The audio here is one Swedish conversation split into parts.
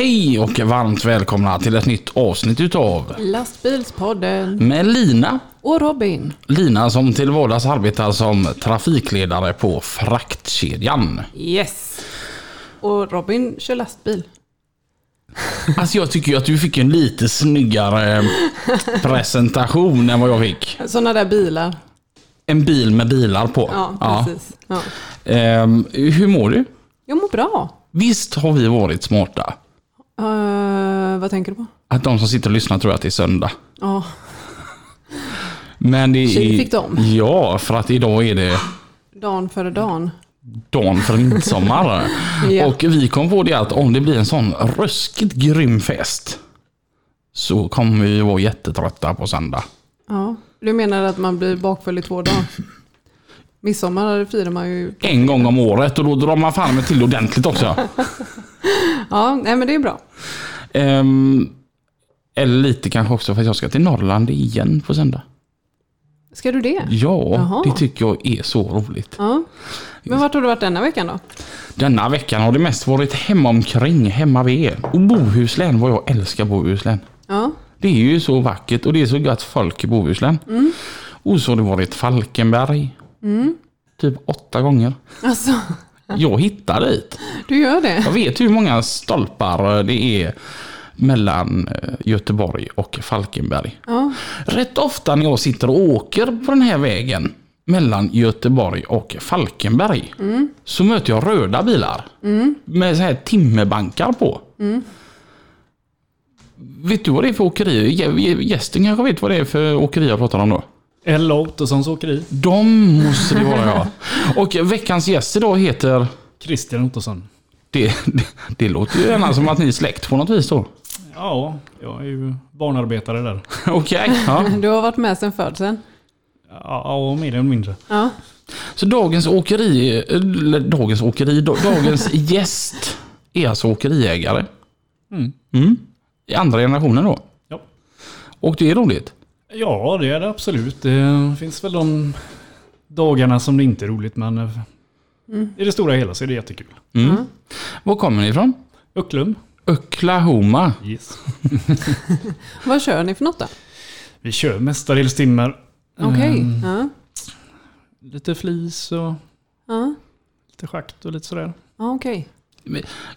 Hej och varmt välkomna till ett nytt avsnitt utav Lastbilspodden med Lina. och Robin. Lina som till vardags arbetar som trafikledare på fraktkedjan. Yes. Och Robin kör lastbil. Alltså jag tycker ju att du fick en lite snyggare presentation än vad jag fick. Sådana där bilar. En bil med bilar på. Ja, precis. Ja. Ehm, hur mår du? Jag mår bra. Visst har vi varit smarta? Eh, vad tänker du på? Att de som sitter och lyssnar tror att det är söndag. Ja, Men det är... Fick de. Ja, för att idag är det dagen före dagen. dagen för midsommar. Ja. Och vi kom på det att om det blir en sån ruskigt grym fest så kommer vi vara jättetrötta på söndag. Ja. Du menar att man blir bakfull i två dagar? Midsommar firar man ju... En gång om året och då drar man fan med till ordentligt också. Ja, nej men det är bra. Ehm, eller lite kanske också för att jag ska till Norrland igen på söndag. Ska du det? Ja, Jaha. det tycker jag är så roligt. Ja. Men vart har du varit denna veckan då? Denna veckan har det mest varit hemomkring, hemma vid. Och Bohuslän, vad jag älskar Bohuslän. Ja. Det är ju så vackert och det är så gott folk i Bohuslän. Och så har det varit Falkenberg. Typ åtta gånger. Alltså, Jag hittar dit. du gör det? Jag vet hur många stolpar det är mellan eh, Göteborg och Falkenberg. Ja. Rätt ofta när jag sitter och åker på den här vägen mellan Göteborg och Falkenberg så möter jag röda bilar med så här timmerbankar på. Vet du vad det är för åkeri? Gä- Gästen kanske vet vad det är för åkeri jag pratar om då? Ella Ottossons åkeri. De måste det vara ja. Och veckans gäst idag heter... Christian Ottosson. Det, det, det låter ju gärna som att ni är släkt på något vis då. Ja, jag är ju barnarbetare där. Okej. ja. Du har varit med sedan födseln? Ja, mer eller mindre. Ja. Så dagens åkeri, eller dagens åkeri, da- dagens gäst är alltså åkeriägare. Mm. Mm. I andra generationen då. Ja. Och det är roligt. Ja, det är det absolut. Det finns väl de dagarna som det inte är roligt, men eh, i det stora hela så är det jättekul. Mm. Ja. Var kommer ni ifrån? Ucklum. Oklahoma. Yes. Vad kör ni för något då? Vi kör mestadels timmer. Okej. Ehm, Ja. lite flis och Ja. lite schakt och lite sådär. Okej.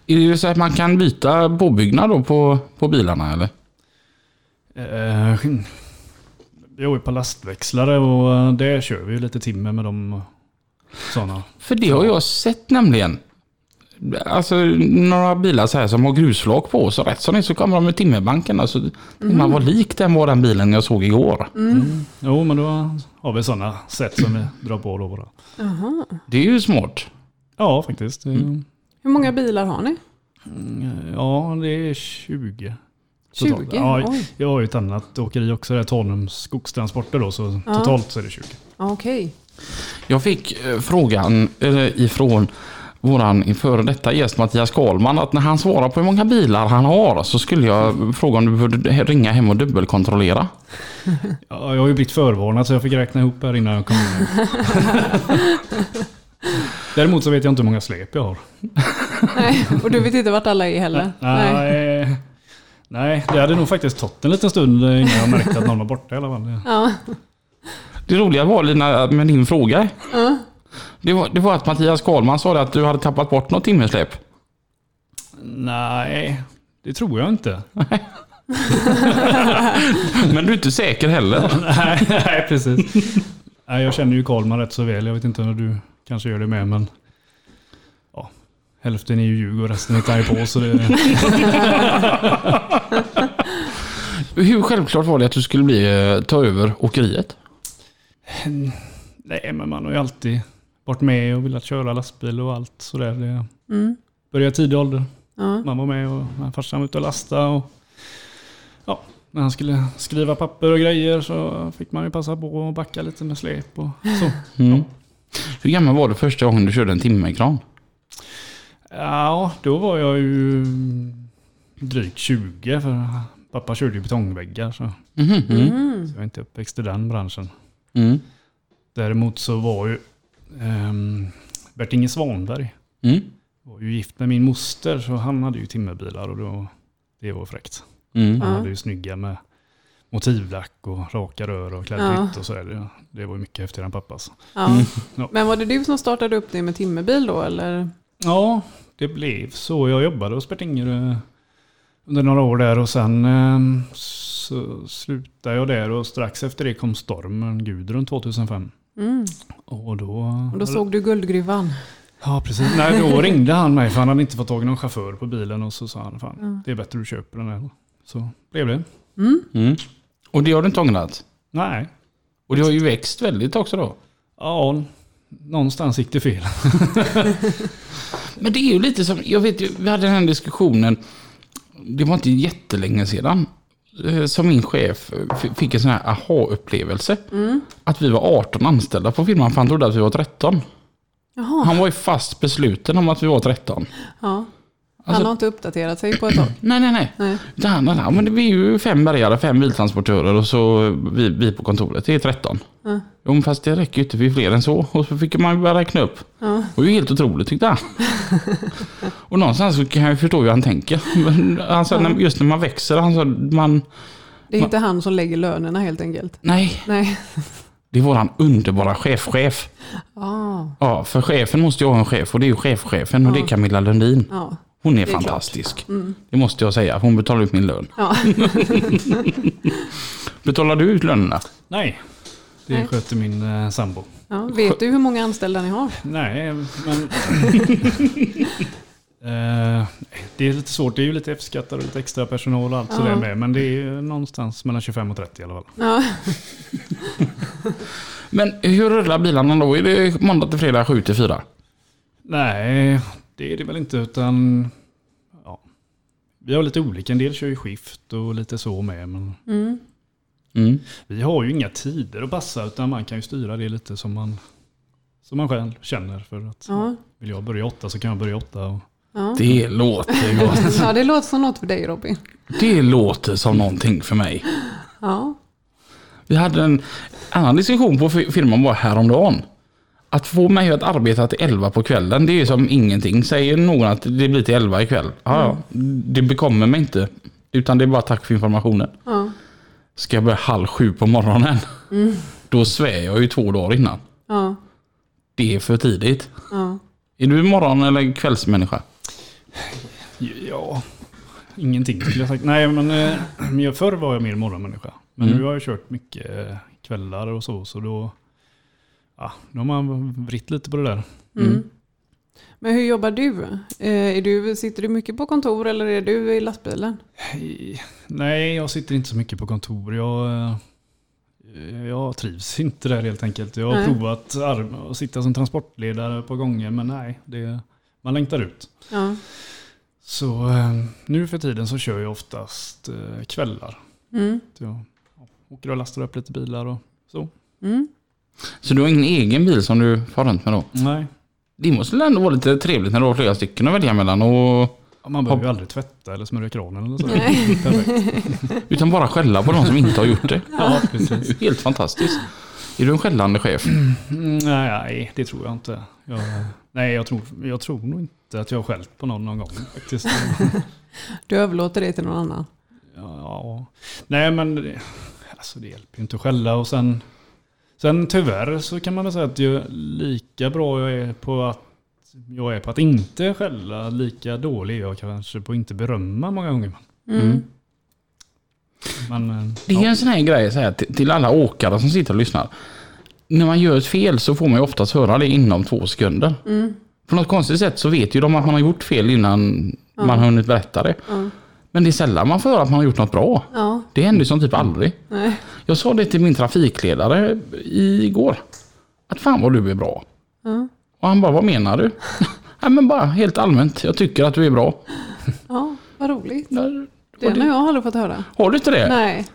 Är det så att man kan byta påbyggnad då på, på bilarna eller? Eh, ju på lastväxlare och eh, där kör vi ju lite timmer med de sådana. För det har jag sett nämligen. Alltså några bilar så här som har grusflak på. Så rätt som det så kommer de med timmerbanken. Alltså, Man var lik den var den bilen jag såg igår. Jo, men då har vi sådana sätt som vi drar på då bara. Det är ju smart. Ja, faktiskt. Det- Hur många bilar har ni? Ja, det är 20. Totalt. 20? Ja, Oj. jag har ju ett annat åkeri också, det är Tanum skogstransporter då, så Ja. totalt så är det 20. Ja, Okej. Jag fick eh, frågan eh, ifrån våran före detta gäst Mattias Karlman att när han svarar på hur många bilar han har så skulle jag fråga om du borde ringa hem och dubbelkontrollera. Ja, jag har ju blivit förvarnad så jag fick räkna ihop här innan jag kom in. Däremot så vet jag inte hur många släp jag har. Nej, och du vet inte vart alla är heller? Nej. Nej, det hade nog faktiskt tagit en liten stund innan jag märkte att någon var borta i alla fall. Ja. Det roliga var Lina med din fråga. Ja. Det var, det var att Mattias Karlman sa att du hade tappat bort något timmersläp. Nej, det tror jag inte. Men du är inte säker heller. nej, nej, precis. Nej, jag känner ju Karlman rätt så väl. Jag vet inte om du kanske gör det med, men... Ja, hälften är ju ljug och resten jag på, så det... Hur självklart var det att du skulle bli, eh, ta över åkeriet? Nej, men man har ju alltid varit med och velat köra lastbil och allt sådär. Det Mm. började i tidig ålder. Ja. Man var med och farsan var ute och lastade. Och, ja, när han skulle skriva papper och grejer så fick man ju passa på att backa lite med släp och så. Mm. Hur gammal var du första gången du körde en timmerkran? Ja, då var jag ju drygt 20 för pappa körde ju betongväggar så Mhm, mm. Mm. jag är inte uppväxt i den branschen. Mm. Däremot så var ju um, Bert-Inge Svanberg Mm. var ju gift med min moster så han hade ju timmerbilar och då, det var fräckt. Mm. Han Ja. hade ju snygga med motivlack och raka rör och klädvitt och så. Är det, det var ju mycket häftigare än pappas. Ja. Mm. Ja. Men var det du som startade upp det med timmerbil då eller? Ja, det blev så. Jag jobbade hos Bert-Inger eh, under några år där och sen eh, så slutade jag där och strax efter det kom stormen Gudrun 2005. Mm. Och då... Och då såg du guldgruvan. Ja, precis. Nej, då ringde han mig för han hade inte fått tag i någon chaufför på bilen och så sa han fan, Ja. det är bättre du köper den här. Så blev det. Mm. Mm. Och det har du inte ångrat? Nej, Och det har ju växt väldigt också då. ja, någonstans gick det fel. Men det är ju lite som, jag vet ju, vi hade den här diskussionen, det var inte jättelänge sedan, eh, som min chef fick en sån här aha-upplevelse. Mm. Att vi var 18 anställda på firman, för han trodde att vi var 13. Jaha, Han var ju fast besluten om att vi var 13. ja. Han Alltså- har inte uppdaterat sig på ett tag. Nej, nej, nej. Nej. Utan han, han, han, men vi är ju fem bärgare, fem biltransportörer och så vi, vi på kontoret. Det är 13. Ja. Jo, fast det räcker ju inte, vi är fler än så. Och så fick man ju börja räkna upp. Ja. Det var ju helt otroligt tyckte han. och någonstans så kan jag förstå hur han tänker. Men han Ja. när- just när man växer, han sa, man... Det är inte han som lägger lönerna helt enkelt. Nej, Nej. det är våran underbara chefchef. Ah, Ja, för chefen måste ju ha en chef och det är ju chefchefen och det är. Camilla Lundin. ja. Hon är, är fantastisk. Mm. Det måste jag säga. Hon betalar ut min lön. ja. Betalar du ut lönerna? Nej, det Nej. sköter min eh, sambo. ja. Vet du hur många anställda ni har? Nej, men... Eh, det är lite svårt. Det är ju lite F-skatt och lite extra personal och allt Ja. sådär med. Men det är någonstans mellan 25 och 30 i alla fall. Ja. Men hur rullar bilarna då? Är det måndag till fredag 7 till 4? Nej, det är det väl inte utan... Ja. Vi har lite olika. En del kör ju skift och lite så med. Men Mm. Mm. vi har ju inga tider att passa utan man kan ju styra det lite som man, som man själv känner. För att Ja. vill jag börja åtta så kan jag börja åtta. Och, Ja. Det låter gott. ja, det låter som något för dig Robin. Det låter som någonting för mig. Ja. Vi hade en annan diskussion på fi- firman bara häromdagen. Att få mig att arbeta till 11 på kvällen, det är ju som ingenting. Säger någon att det blir till 11 ikväll. Ja, ja, det bekommer mig inte. Utan det är bara tack för informationen. Ja. Ska jag börja halv sju på morgonen, Mm. då svär jag ju två dagar innan. Ja. Det är för tidigt. Ja. Är du morgon eller kvällsmänniska? ja, ingenting skulle jag sagt. Nej, men, eh, förr var jag mer morgonmänniska. Men Mm. nu har jag kört mycket eh, kvällar och så. Så då, ja, då har man vritt lite på det där. Mm. Mm. Men hur jobbar du? Eh, är du? Sitter du mycket på kontor eller är du i lastbilen? Nej, jag sitter inte så mycket på kontor. Jag, eh, jag trivs inte där helt enkelt. Jag har Nej. provat att sitta som transportledare ett par gånger, men nej, det, man längtar ut. Ja. Så eh, nu för tiden så kör jag oftast kvällar. Mm. Så jag åker och lastar upp lite bilar och så. Mm. Så du har ingen egen bil som du far runt med då? Nej, Det måste väl ändå vara lite trevligt när du har flera stycken att välja mellan och Ja, man behöver ju aldrig tvätta eller smörja kranen eller så. Nej. Utan bara skälla på de som inte har gjort det. Ja, precis. Helt fantastiskt. Är du en skällande chef? Mm, nej, det tror jag inte. Jag, nej, jag tror, jag tror nog inte att jag har skällt på någon någon gång faktiskt. Du överlåter det till någon annan? Ja, nej men det, alltså det hjälper ju inte att skälla och sen, sen tyvärr så kan man väl säga att jag lika bra jag är på att jag är på att inte skälla, lika dålig är jag kanske på att inte berömma många gånger. Mm. Mm. Men, eh, Det är ja. en sån här grej så här, till, till alla åkare som sitter och lyssnar. När man gör ett fel så får man ju oftast höra det inom två sekunder. Mm. På något konstigt sätt så vet ju de att man har gjort fel innan Ja. man har hunnit berätta det. Ja. Men det är sällan man får höra att man har gjort något bra. Det händer som typ aldrig. Nej. Jag sa det till min trafikledare igår. Att fan vad du är bra. Ja. Och han bara, vad menar du? Nej men bara helt allmänt, jag tycker att du är bra. ja, vad roligt. Där- Det har jag aldrig fått höra. Har du inte det? Nej.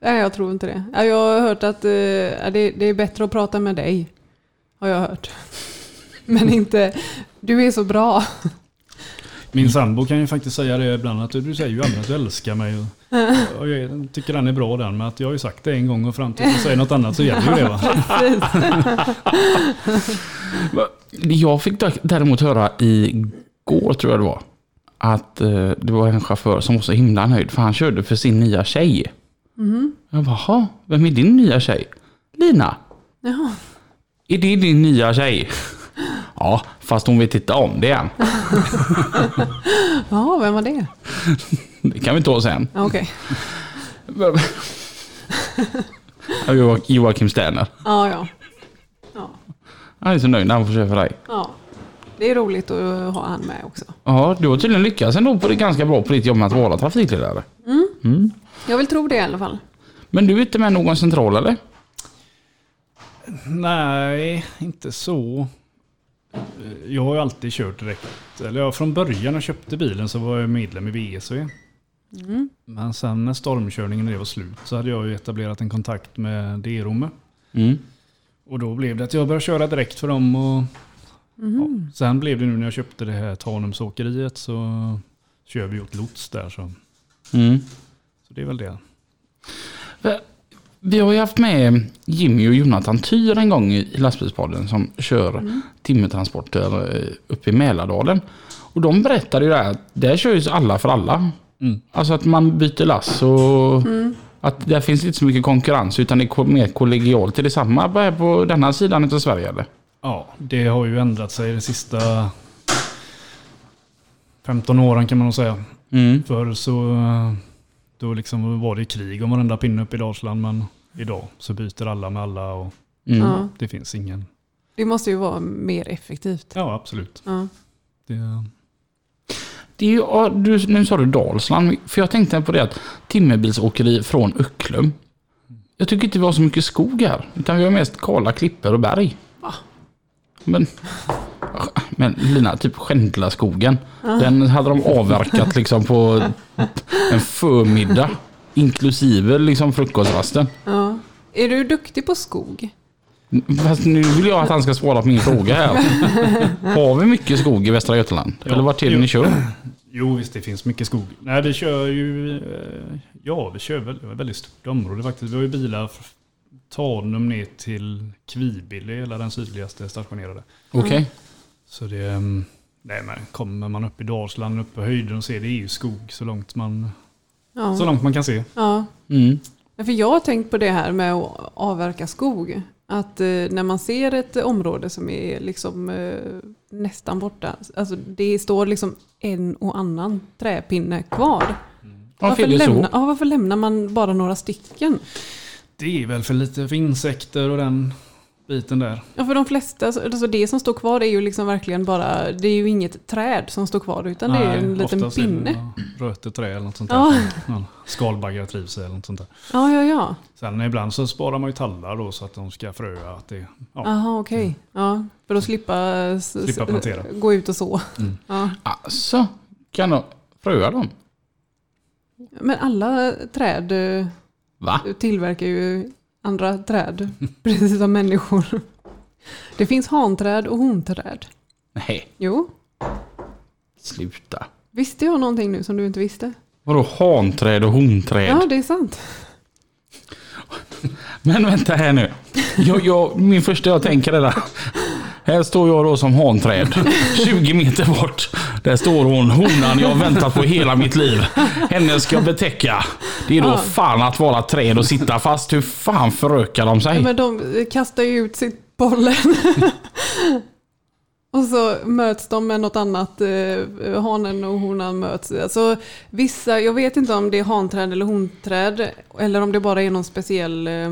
Nej, jag tror inte det. Ja, Jag har hört att eh, det är bättre att prata med dig. Har jag hört. Men inte, du är så bra. Min sambo kan ju faktiskt säga det ibland att du, säger ju aldrig att du älskar mig. Och, jag tycker den är bra den, men att jag har ju sagt det en gång och fram till att du säger något annat så gäller ju det va. Jag fick däremot höra igår, tror jag det var, att eh, det var en chaufför som var så himla nöjd för han körde för sin nya tjej. Jag bara, "Jaha, vem är din nya tjej? Lina. Jaha. Är det din nya tjej? Ja, fast hon vet inte om det än. Ja, vem var det? Det kan vi ta sen. Okej. Jo- Joakim Sterner. Ja, ja. ja. Han är så nöjd när han får för dig. Ja. Det är roligt att ha han med också. Ja, du har tydligen lyckats ändå på det ganska bra på ditt jobb med att vara trafikledare. Jag vill tro det i alla fall. Men du är inte med någon central eller? Nej, inte så. Jag har ju alltid kört direkt. Eller ja, från början när jag köpte bilen så var jag medlem i VSV. Men sen när stormkörningen det var slut så hade jag ju etablerat en kontakt med D-Romme. Mm. Och då blev det att jag började köra direkt för dem. Och, ja, sen blev det nu när jag köpte det här Tanumsåkeriet så kör vi åt lots där. Så, Mm. så det är väl det. Vi har ju haft med Jimmy och Jonathan Tyr en gång i lastbilspodden som kör timmertransporter eh, uppe i Mälardalen. Och de berättade ju det här att där kör ju alla för alla. Mm. Alltså att man byter lass och att där finns inte så mycket konkurrens utan det är mer kollegialt. Är det samma på- på denna sidan av Sverige eller? Ja, det har ju ändrat sig de sista 15 åren kan man nog säga. Mm. Förr så då liksom var det krig om varenda pinne uppe i Dalsland. Men idag så byter alla med alla och Mm. Ja. det finns ingen. Det måste ju vara mer effektivt. Ja, absolut. Ja. Det, Det är ju, ja, du, nu sa du Dalsland, för jag tänkte på det att timmerbilsåkeri från Ucklum. Jag tycker inte vi har så mycket skog här, utan vi har mest kala klippor och berg. Men, men Lina, typ Skändlaskogen, den hade de avverkat liksom på en förmiddag. Inklusive liksom frukostrasten. Ja. Är du duktig på skog? Fast nu vill jag att han ska svara på min fråga här. Har vi mycket skog i Västra Götaland? Ja. Eller vart är det ni kör? jo, visst det finns mycket skog. Nej, vi kör ju... eh, Ja, vi kör väl, ett väldigt stort område faktiskt. Vi har ju bilar Tanum ner till Kvibille, hela den sydligaste stationerade. Okej. Så det... mm, Nej, men kommer man upp i Dalsland, upp på höjden och ser det är ju skog så långt man, Ja. så långt man kan se. ja. Mm. För jag har tänkt på det här med att avverka skog. Att eh, när man ser ett område som är liksom eh, nästan borta. Alltså det står liksom en och annan träpinne kvar. Varför är det lämna, ja, varför lämnar man bara några stycken? Det är väl för lite för insekter och den biten där. Ja, för de flesta, alltså det som står kvar är ju liksom verkligen bara, det är ju inget träd som står kvar utan det är en liten pinne. några Röteträ eller något sånt där. Ja. Ja, Skalbaggar trivs eller något sånt där. Ja, ja, ja. Sen ibland så sparar man ju tallar då så att de ska fröa. Att det, ja. Jaha, okej. Ja, för att slippa, Slippa plantera. gå ut och så. Mm. Ja. Alltså, kan de fröa dem? Men alla träd Va? tillverkar ju andra träd, precis som människor. Det finns hanträd och honträd. Nej, Jo, sluta. visste jag någonting nu som du inte visste? Vadå hanträd och honträd? Ja, det är sant. Men vänta här nu. Jag, jag, min första jag tänker är. Här står jag då som hanträd. 20 meter bort. Där står hon, honan jag väntat på hela mitt liv. Henne ska jag betäcka. Det är då Ja. fan att vara träd och sitta fast. Hur fan förökar de Ja, sig? men de kastar ju ut sitt pollen. och så möts de med något annat. Eh, hanen och honan möts. Alltså, vissa, jag vet inte om det är hanträd eller honträd. Eller om det bara är någon speciell eh,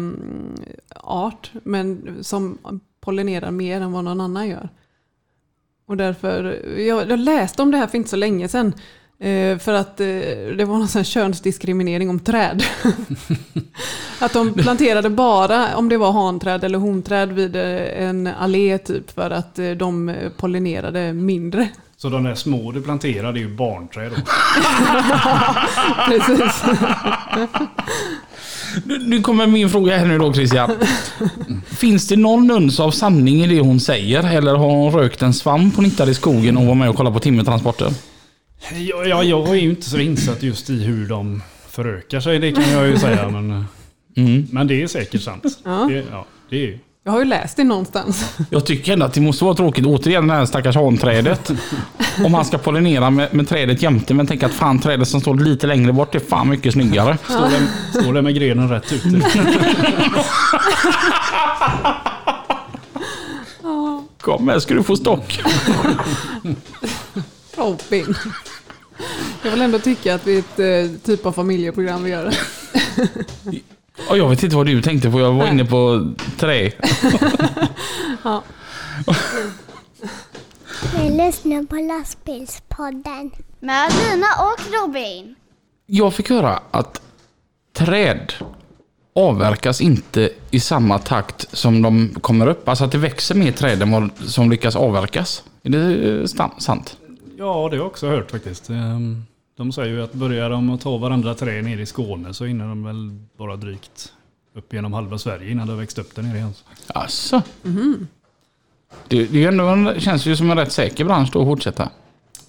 art. Men som pollinerar mer än vad någon annan gör. Och därför, jag, jag läste om det här för inte så länge sedan. Eh, för att eh, det var någon sån könsdiskriminering om träd. att de planterade bara om det var hanträd eller honträd vid eh, en allé typ för att de pollinerade mindre. Så de där små du planterar, det är ju barnträd då. Precis. Nu, nu kommer min fråga här nu då Christian. Finns det någon uns av sanning i det hon säger? Eller har hon rökt en svamp hon hittade i skogen och var med och kollade på timmertransporter? Ja, ja, jag är ju inte så insatt just i hur de förökar sig, det kan jag ju säga. Men, Mm. men det är säkert sant. Ja. Det, ja, det är, Jag har ju läst det någonstans. Jag tycker ändå att det måste vara tråkigt, återigen det här stackars hanträdet. Om han ska pollinera med, med trädet jämte, men tänk att fan trädet som står lite längre bort är fan mycket snyggare. står, där, står där med grenen rätt ute. Kom här ska du få stock. Robin. Jag vill ändå tycka att vi är ett eh, typ av familjeprogram vi gör. Och jag vet inte vad du tänkte på, jag var Nej. inne på trä. Ja. Ni lyssnar på lastbilspodden. Med Lina och Robin. Jag fick höra att träd avverkas inte i samma takt som de kommer upp. Alltså att det växer mer träd än vad som lyckas avverkas. Är det sant? Ja, det har jag också hört faktiskt. De säger ju att börjar de att ta varandra trä nere i Skåne så hinner de väl bara drygt upp genom halva Sverige innan det har växt upp där nere igen. Alltså. Det, det är ju ändå en, känns ju som en rätt säker bransch då att fortsätta.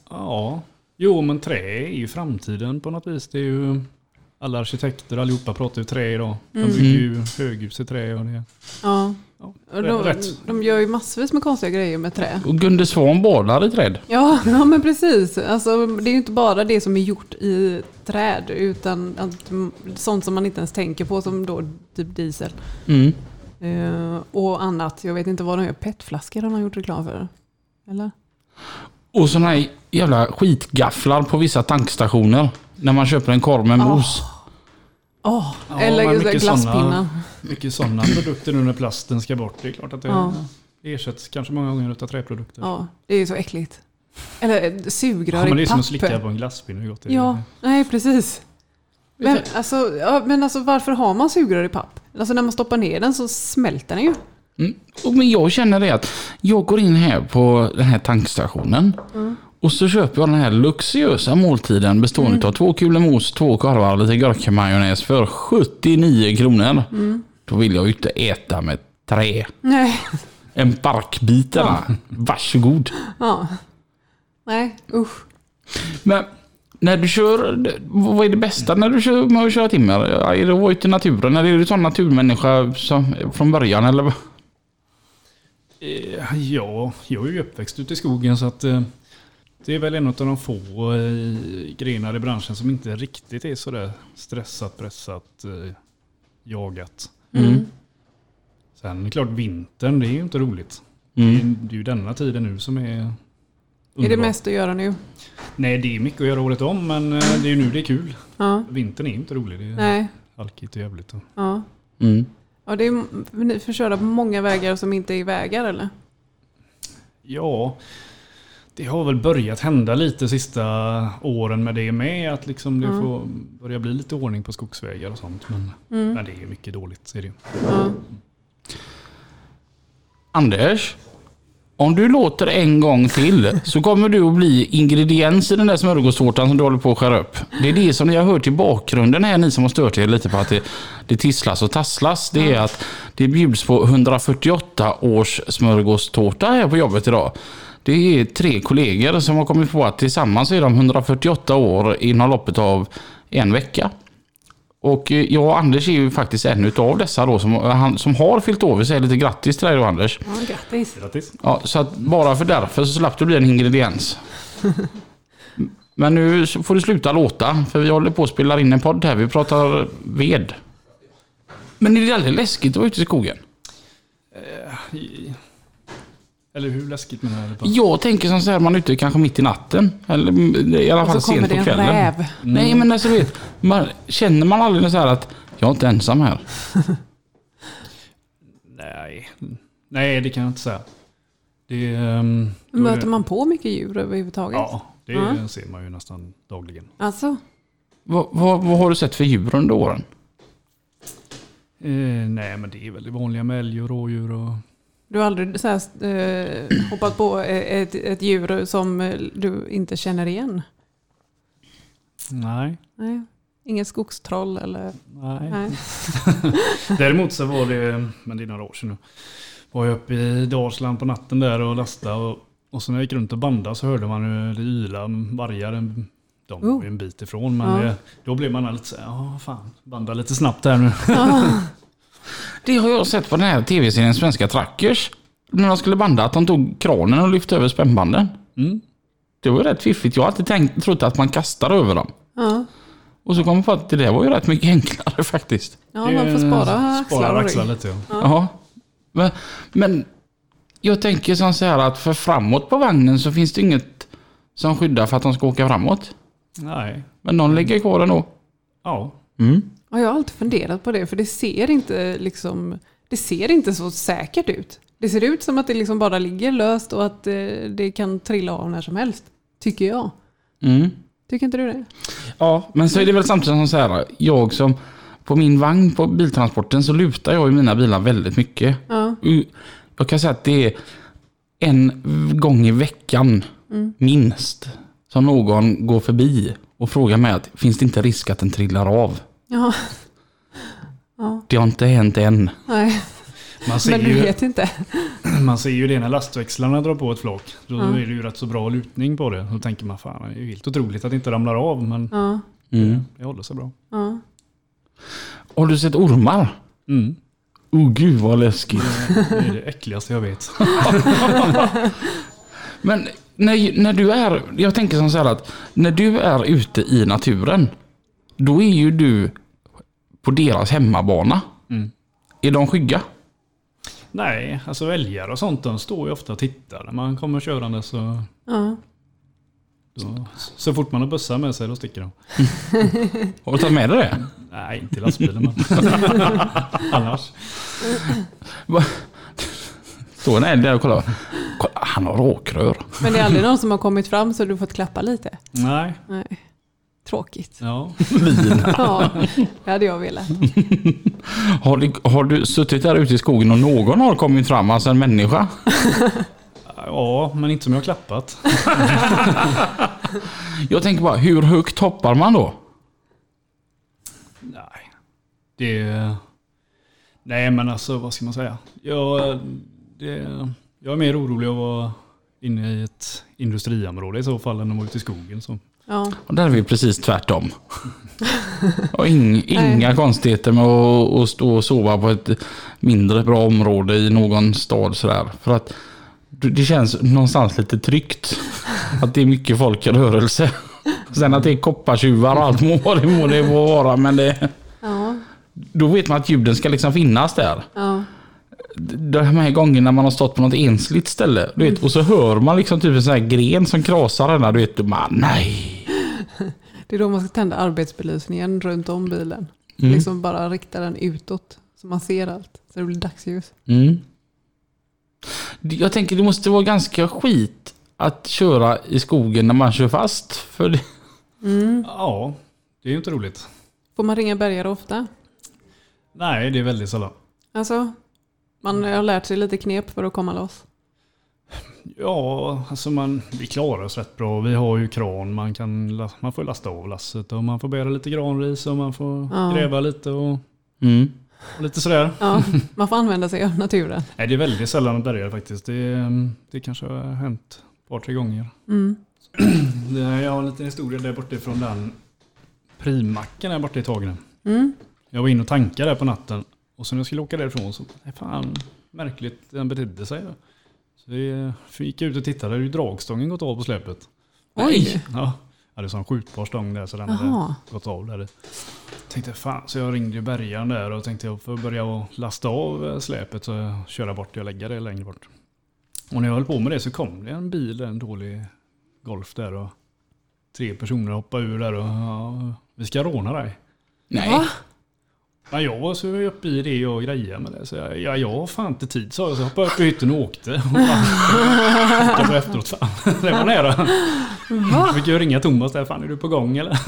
Ja, jo men trä är ju framtiden på något vis. Det är ju alla arkitekter allihopa pratar ju trä idag. De bygger ju höghus i trä och det. Ja. Och de, de gör ju massvis med konstiga grejer med trä. Och Gunde Svan badar i träd. Ja, ja men precis. Alltså, det är ju inte bara det som är gjort i träd utan att, sånt som man inte ens tänker på som då typ diesel. Mm. Eh, och annat. Jag vet inte vad de gör. Petflaskor har de gjort reklam för. Eller? Och sådana här jävla skitgafflar på vissa tankstationer. När man köper en korv med mos. Åh, Ja, eller men just det, mycket glasspinnar. såna- Mycket sådana produkter nu när plasten ska bort. Det är klart att det Ja. ersätts kanske många gånger av träprodukter. Ja, det är ju så äckligt. Eller eh, sugrör Ja, men det i är som att slicka på en glasspinne. hur gott det. Ja, nej precis. Men alltså, ja, men alltså varför har man sugrör i papp? Alltså när man stoppar ner den så smälter den ju. Mm. Och Men jag känner det att jag går in här på den här tankstationen. Och så köper jag den här luxuösa måltiden bestående av två kulor mos, två korvar och lite gurkamajonnäs för 79 kronor. Då vill jag ju inte äta med trä. Nej, En barkbit eller? Varsågod. ja. Nej, usch. Men när du kör, vad är det bästa när du kör med att köra timmer? Är det att vara ute i naturen eller är du sån naturmänniska som, från början? Eller? vad? Eh, Ja, jag är ju uppväxt ute i skogen så att eh, det är väl en av de få eh, grenar i branschen som inte riktigt är sådär stressat, pressat, eh, jagat. Mm. Sen är det klart vintern, det är ju inte roligt. Mm. Det, är, det är ju denna tiden nu som är Är det underbar. mest att göra nu? Nej, det är mycket att göra året om men eh, det är ju nu det är kul. Ja. Vintern är ju inte rolig. Det är Nej. halkigt och jävligt. Ja. Mm. Ja, det är, ni får köra på många vägar som inte är vägar eller? Ja, det har väl börjat hända lite sista åren med det med. Att liksom det Mm. får börja bli lite ordning på skogsvägar och sånt. Men, Mm. men det är mycket dåligt. Är det. ju. Ja. Anders, om du låter en gång till så kommer du att bli ingrediens i den där smörgåstårtan som du håller på att skära upp. Det är det som ni har hört i bakgrunden här, ni som har stört er lite på att det, det tisslas och tasslas. Det är att det bjuds på 148 års smörgåstårta här på jobbet idag. Det är tre kollegor som har kommit på att tillsammans är de 148 år inom loppet av en vecka. Och eh, jag och Anders är ju faktiskt en utav dessa då som, han, som har fyllt år. Vi säger lite grattis till dig då Anders. ja, grattis. Grattis. Ja, så att bara för därför så slapp du bli en ingrediens. Men nu får du sluta låta, för vi håller på att spela in en podd här. Vi pratar ved. Men är det aldrig läskigt att vara ute i skogen? Eller hur läskigt menar du? på? Jag tänker som så här, man är ute kanske mitt i natten. Eller i alla Och fall så kommer sent det på en kvällen. räv. Nej men alltså vet, man, känner man aldrig så här att jag är inte ensam här? Nej. Nej, det kan jag inte säga. Det, är Möter man på mycket djur överhuvudtaget? Ja, det Ja. ser man ju nästan dagligen. Alltså? Vad, vad, vad har du sett för djur under åren? Eh, nej, men det är väl det vanliga med älg och rådjur och... Du har aldrig så här, eh, hoppat på ett, ett djur som eh, du inte känner igen? Nej. Nej. Ingen skogstroll eller? Nej. Nej. Däremot så var det, men det är några år sedan nu, var jag uppe i Dalsland på natten där och lastade och, och så när jag gick runt och bandade så hörde man hur det ylade vargar. De var Oh. ju en bit ifrån men Ja. det, då blev man lite så här, ja fan, banda lite snabbt här nu. Det har jag sett på den här tv-serien Svenska Trackers. När de skulle banda, att de tog kranen och lyfte över spännbanden. Mm. Det var ju rätt fiffigt. Jag har alltid tänkt, trott att man kastar över dem. Ja, Och så kom jag på att det där var ju rätt mycket enklare faktiskt. ja man får spara axlar Spara och axlar lite ja. Ja. Men, men jag tänker som så här att för framåt på vagnen så finns det inget som skyddar för att de ska åka framåt. Nej. Men någon lägger kvar den då. Ja. Mm. Ja, jag har alltid funderat på det, för det ser inte liksom, det ser inte så säkert ut. Det ser ut som att det liksom bara ligger löst och att eh, det kan trilla av när som helst. Tycker jag. Mm. Tycker inte du det? Ja, men så är det väl samtidigt som så här. Jag som på min vagn på biltransporten så lutar jag i mina bilar väldigt mycket. Ja. Jag kan säga att det är en gång i veckan minst som någon går förbi och frågar mig att finns det inte risk att den trillar av? Ja. Ja, Det har inte hänt än. nej. Man ser, Men du ju, vet inte. man ser ju det när lastväxlarna drar på ett flak. Då Ja. är det ju rätt så bra lutning på det. Då tänker man fan det är ju helt otroligt att det inte ramlar av men Ja, Mm. det håller sig bra. ja. Har du sett ormar? Mm. Oh gud vad läskigt. Det är det äckligaste jag vet. Men när, när du är, jag tänker som så här att när du är ute i naturen, då är ju du på deras hemmabana. Mm. Är de skygga? Nej, alltså älgar och sånt de står ju ofta och tittar när man kommer körande så... ja. Då, så fort man har bussar med sig då sticker de. Har du tagit med dig det? Nej, inte i lastbilen men... Annars. Står en älg där och kollar. Kolla, Han har råkrör. Men det är aldrig någon som har kommit fram så du fått klappa lite? Nej, Nej. Tråkigt. ja. Ja, det hade jag velat. Har du, har du suttit där ute i skogen och någon har kommit fram, alltså en människa? Ja, men inte som jag har klappat. Jag tänker bara, hur högt hoppar man då? Nej. Det... Nej men alltså vad ska man säga? Jag, det, jag är mer orolig att vara inne i ett industriområde i så fall än att vara ute i skogen. Så. Ja, Och där är vi precis tvärtom. Och ing, inga konstigheter med att, att stå och sova på ett mindre bra område i någon stad sådär. För att det känns någonstans lite tryggt. Att det är mycket folk i rörelse. Sen att det är koppartjuvar och allt må det må det må vara. Men det, ja, då vet man att ljuden ska liksom finnas där. ja. De här gångerna man har stått på något ensligt ställe. Du vet, och så hör man liksom typ en sån här gren som krasar denna. Du vet, och man, nej. Det är då man ska tända arbetsbelysningen runt om bilen. Mm. Liksom bara rikta den utåt så man ser allt. Så det blir dagsljus. Mm. Jag tänker det måste vara ganska skit att köra i skogen när man kör fast. För det, Mm. Ja, det är ju inte roligt. Får man ringa bärgare ofta? Nej, det är väldigt sällan. Alltså, man har lärt sig lite knep för att komma loss. Ja, alltså man, vi klarar oss rätt bra. Vi har ju kran, man, kan, man får lasta av lasset och man får bära lite granris och man får Ja. gräva lite och, mm. och lite sådär. Ja, man får använda sig av naturen. Nej, det är väldigt sällan att bärgare faktiskt. Det, mm, det kanske har hänt ett par, tre gånger. Mm. Det- Jag har en liten historia där borta ifrån den primacken här borta i Tagnen. Mm. Jag var inne och tankade där på natten och så när jag skulle åka därifrån så, nej fan, märkligt den betedde sig. Så vi gick ut och tittade, hade ju dragstången gått av på släpet. Oj! Ja, hade sån skjutbar stång där så den hade Jaha. gått av där. Tänkte fan, så jag ringde ju bärgaren där och tänkte jag får börja lasta av eh, släpet och köra bort och lägga det längre bort. Och när jag höll på med det så kom det en bil, en dålig Golf där och tre personer hoppade ur där och ja, vi ska råna dig. Nej. Va? Ja, jag var så uppe i det och grejade med det. Så jag, ja, jag har fan inte tid sa jag. Så jag hoppade upp i hytten och åkte. Och bara, var efteråt. Fan. Det var nära. Jag fick ju ringa Thomas där. Fan är du på gång eller?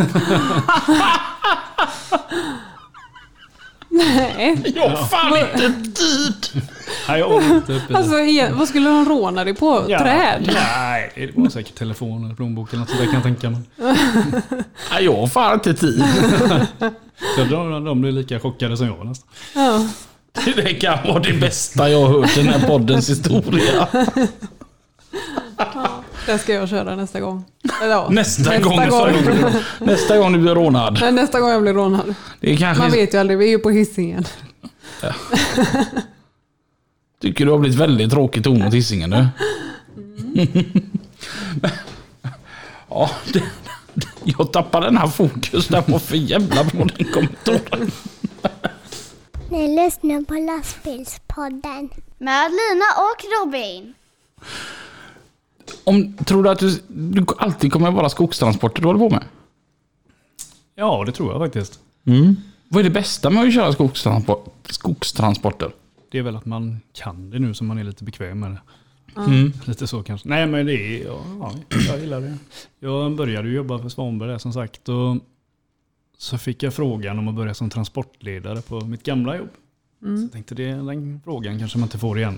Nej. Jag har fan inte tid! Nej, jag var inte uppe i Alltså, vad skulle de råna dig på? Ja, Träd? Nej, det var säkert telefon eller plånbok eller något sånt där kan jag tänka mig. Nej, jag har fan inte tid. Så de, de blev lika chockade som jag nästan. Ja. Det kan vara det bästa jag har hört i den här poddens historia. Det ska jag köra nästa gång. Eller, ja, Nästa, gång, gång. så- nästa gång du blir rånad. Nej, nästa gång jag blir rånad. Det är kanske Man vet ju aldrig, vi är ju på hissingen. tycker du har blivit väldigt tråkig ton mot Hisingen nu. ja, det, jag tappade den här fokus. Den var för jävla bra den kommentaren. Ni lyssnar på lastbilspodden. Med Lina och Robin. Om, tror du att du, du alltid kommer att vara skogstransporter du håller på med? Ja, det tror jag faktiskt. Vad är det bästa med att köra skogstransport, skogstransporter? Det är väl att man kan det nu så man är lite bekväm med det. Mm. Lite så kanske. Nej men det är, ja, ja, jag gillar det. Jag började jobba för Svanberg där som sagt. Och så fick jag frågan om att börja som transportledare på mitt gamla jobb. Så jag tänkte det, den frågan kanske man inte får igen.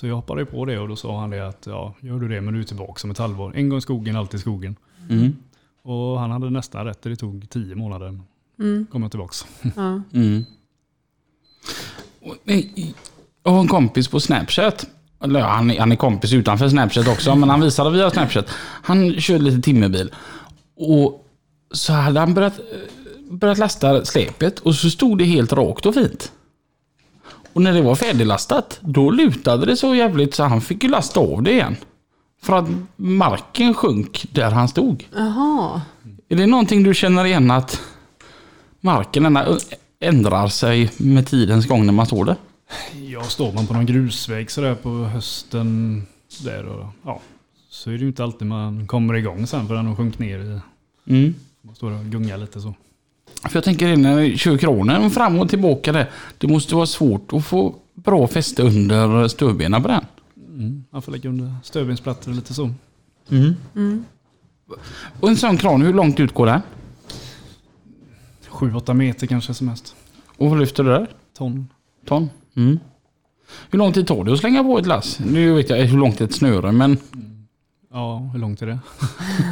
Så jag hoppade på det och då sa han det att ja, gör du det men du är tillbaka om ett halvår. En gång i skogen, alltid i skogen. Mm. Och han hade nästan rätt, det tog tio månader. Mm. Kom jag tillbaka. Ja. Mm. Jag har en kompis på Snapchat. Eller ja, han, är, han är kompis utanför Snapchat också, men han visade via Snapchat. Han körde lite timmerbil. Och så hade han börjat, eh, börjat lasta släpet och så stod det helt rakt och fint. Och när det var färdiglastat, då lutade det så jävligt så han fick ju lasta av det igen. För att marken sjönk där han stod. Jaha. Är det någonting du känner igen att marken ändrar sig med tidens gång när man står där? Ja, står man på någon grusväg sådär på hösten där och ja, så är det ju inte alltid man kommer igång sen för den har sjunkit ner i, Mm. man står och gungar lite så. För jag tänker när du kör kronen fram och tillbaka där. Det måste vara svårt att få bra fäste under stödbenen på den. Mm. Man får lägga under stövbensplattor lite så. Och en sån kran, hur långt ut går den? 7-8 meter kanske som mest. Och vad lyfter du där? Ton. Ton? Mm. Hur lång tid tar det att slänga på ett lass? Nu vet jag hur långt ett snöre men... Ja, hur långt är det?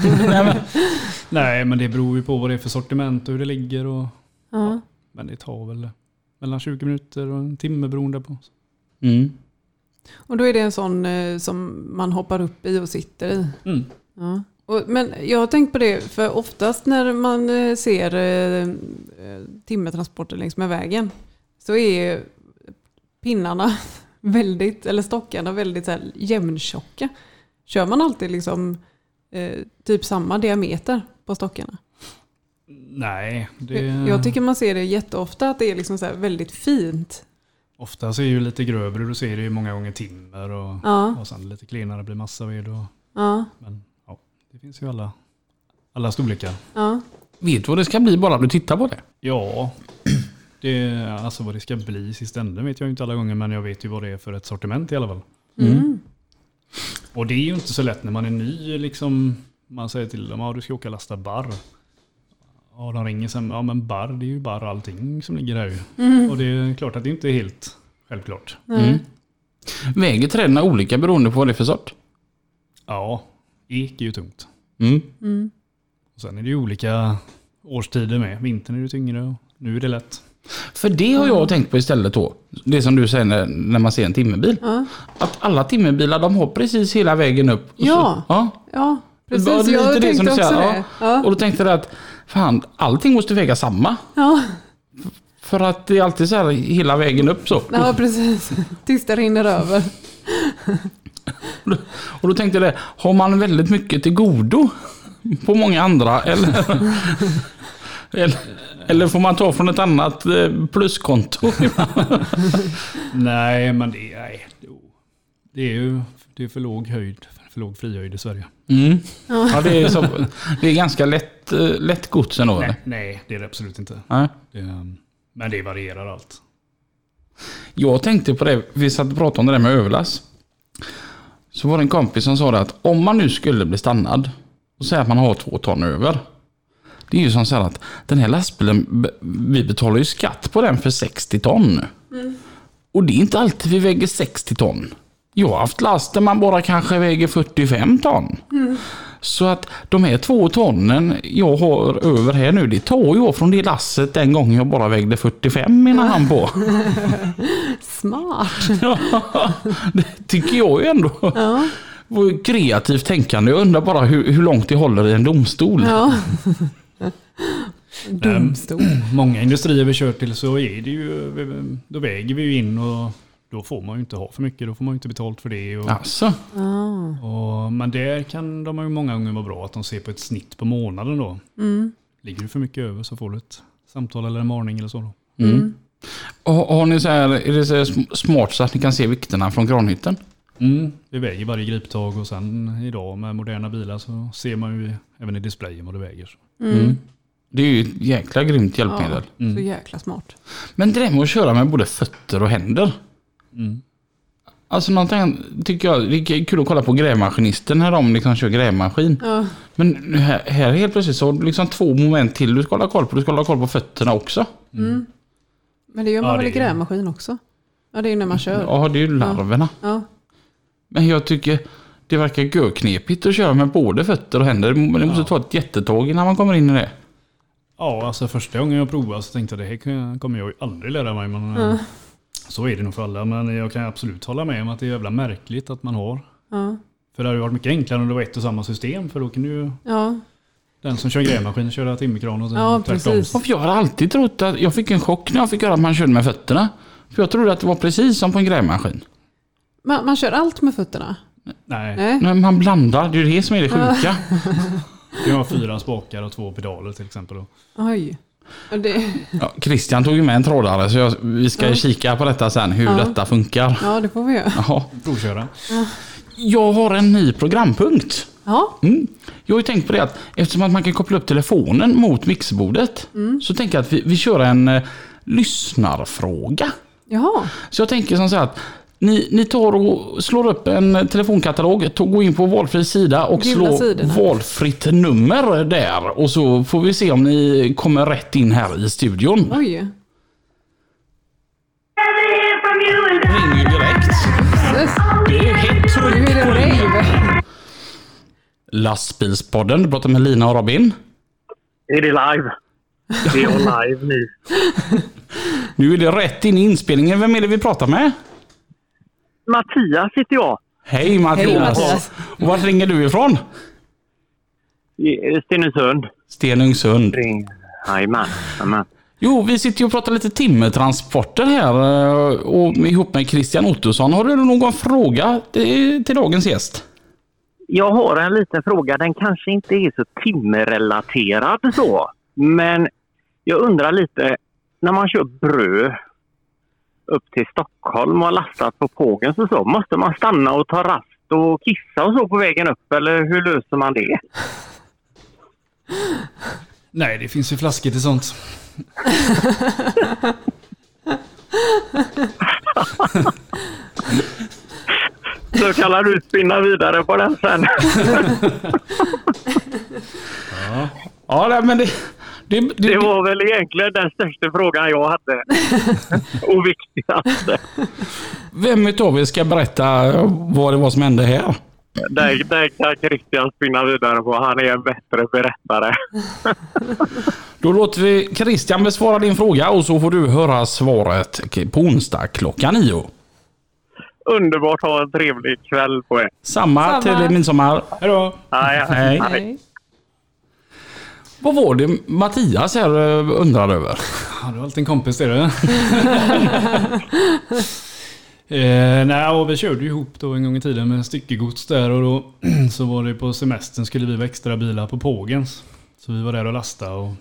Nej, men Nej, men det beror ju på vad det är för sortiment och hur det ligger. Och, Ja. men det tar väl mellan 20 minuter och en timme beroende på. mm. Och då är det en sån eh, som man hoppar upp i och sitter i. Mm. Ja. Och, men jag har tänkt på det, för oftast när man eh, ser eh, eh, timmertransporter längs med vägen så är pinnarna väldigt, eller stockarna väldigt så här jämntjocka. Kör man alltid liksom eh, typ samma diameter på stockarna? Nej, det, Jag tycker man ser det jätteofta att det är liksom så här väldigt fint. ofta är det ju lite grövre. Du ser det ju många gånger timmer och, Ja, och sen lite klenare blir massaved. Och, ja, men ja, det finns ju alla, alla storlekar. ja. Vet du vad det ska bli bara du tittar på det? Ja, det, alltså vad det ska bli i sista änden vet jag inte alla gånger men jag vet ju vad det är för ett sortiment i alla fall. Mm. Och det är ju inte så lätt när man är ny liksom. Man säger till dem, ja du ska åka och lasta barr. Ja de ringer sen, ja men barr det är ju bara allting som ligger här ju. Och det är klart att det inte är helt självklart. Mm. Väger träden olika beroende på vad det är för sort? Ja, ek är ju tungt. Mm. Mm. Och sen är det ju olika årstider med. Vintern är det tyngre och nu är det lätt. För det har jag tänkt på istället då. Det som du säger när, när man ser en timmerbil. Ja. Att alla timmerbilar de har precis hela vägen upp. Ja. Så, ja. ja, Det precis. lite Jag det tänkte som du också säger, det. Ja. Och då tänkte jag att fan, allting måste väga samma. Ja. För att det är alltid så här hela vägen upp så. ja, precis. Tills det rinner över. Och då tänkte jag det, har man väldigt mycket till godo på många andra eller, eller, eller får man ta från ett annat eh, pluskonto? Nej, men det är, nej, det är ju det är för låg höjd, för låg frihöjd i Sverige. Mm. Ja, det, är så, det är ganska lätt, eh, lätt gods ändå. Nej, nej, det är det absolut inte. Nej. Det, är, Men det varierar allt. Jag tänkte på det, vi satt och pratade om det där med överlast. Så var det en kompis som sa det att om man nu skulle bli stannad och säga att man har två ton över. Det är ju som så att den här lastbilen, vi betalar ju skatt på den för 60 ton. Och det är inte alltid vi väger 60 ton. Jag har haft last där man bara kanske väger 45 ton. Så att de här två tonnen jag har över här nu, det tar jag från det lasset den gången jag bara vägde 45 menar han på. Smart. det tycker jag ju ändå. Ja. kreativt tänkande. Jag undrar bara hur, hur långt det håller i en domstol. ja. Domstol. Många industrier vi kör till så är det ju, då väger vi ju in och då får man ju inte ha för mycket. Då får man ju inte betalt för det. Och, Alltså, Ah. och, men där kan de ju många gånger vara bra att de ser på ett snitt på månaden då. Mm. Ligger du för mycket över så får du ett samtal eller en varning eller så. Då. mm. har, har ni så här, är det så smart så att ni kan se vikterna från kranhytten? Mm, vi väger varje griptag och sen idag med moderna bilar så ser man ju även i displayen vad du väger. Så. Mm. Det är ju ett jäkla grymt hjälpmedel. Ja, så jäkla smart. Men det där med att köra med både fötter och händer. Mm. Alltså någonting tycker jag, det är kul att kolla på grävmaskinisten när de liksom kör grävmaskin. Ja. Men här, här helt plötsligt så har du liksom två moment till du ska hålla koll på. Du ska hålla koll på fötterna också. Men det gör man Ja, väl i grävmaskin också? Ja, det är ju när man kör. Ja, det är ju larverna. Ja. Men jag tycker det verkar görknepigt att köra med både fötter och händer. Men det måste ta ett jättetag innan man kommer in i det. Ja, alltså första gången jag provade så tänkte jag det här kommer jag ju aldrig lära mig. Men eh, så är det nog för alla. Men jag kan absolut hålla med om att det är jävla märkligt att man har. Ja. För det hade ju varit mycket enklare om det var ett och samma system. För då kan ju Ja. den som kör grävmaskin köra timmerkran och sen Ja, tvärtom. precis. Och jag har alltid trott att jag fick en chock när jag fick höra att man körde med fötterna. För jag trodde att det var precis som på en grävmaskin. Man, man kör allt med fötterna? Nej, Nej. Men man blandar, det är ju det som är det sjuka. det har fyra spakar och två pedaler till exempel. då. Oj. Ja, Det, Ja, Christian tog ju med en trådare så jag, vi ska kika på detta sen, hur Ja. detta funkar. ja, det får vi göra. Jaha. Provköra. Jag har en ny programpunkt. Ja, Mm. Jag har ju tänkt på det att eftersom att man kan koppla upp telefonen mot mixerbordet så tänker jag att vi, vi kör en eh, lyssnarfråga. jaha. Så jag tänker som så här att ni, ni tar och slår upp en telefonkatalog, går in på valfri sida och Gula slår sidorna. valfritt nummer där. Och så får vi se om ni kommer rätt in här i studion. Oj. Ringer direkt. Det är hett tryck det på. Lastbilspodden, du pratar med Lina och Robin. Är det live? Det är live nu. Nu är det rätt in i inspelningen. Vem är det vi pratar med? Mattias heter jag. Hej Mattias. Hej, Mattias. Och vart ringer du ifrån? I Stenungsund. Stenungsund. Ring. Jajamän. Jajamän. Jo, vi sitter ju och pratar lite timmertransporter här eh, och ihop med Christian Ottosson. Har du någon fråga till, till dagens gäst? Jag har en liten fråga. Den kanske inte är så timmerrelaterad så. Men jag undrar lite. När man kör bröd upp till Stockholm och har lastat på pågen så, så måste man stanna och ta rast och kissa och så på vägen upp eller hur löser man det? Nej, det finns ju flaskor till sånt. Så kan du spinna vidare på den sen. Ja, nej, men det... Det, det, Det var väl egentligen den största frågan jag hade. Och viktigaste. Vem utav er ska berätta vad det var som hände här? Där, där kan Christian spinna vidare på. Han är en bättre berättare. Då låter vi Christian besvara din fråga och så får du höra svaret på onsdag klockan nio. Underbart. Ha en trevlig kväll på er. Samma, Samma. till midsommar. Hej då! Hej, Hej. Vad var det Mattias här eh, undrade över? Ja, du har alltid en kompis det du. eh, nej, och vi körde ju ihop då en gång i tiden med styckegods där och då så var det på semestern skulle vi vara extra bilar på Pågens. Så vi var där och lastade och,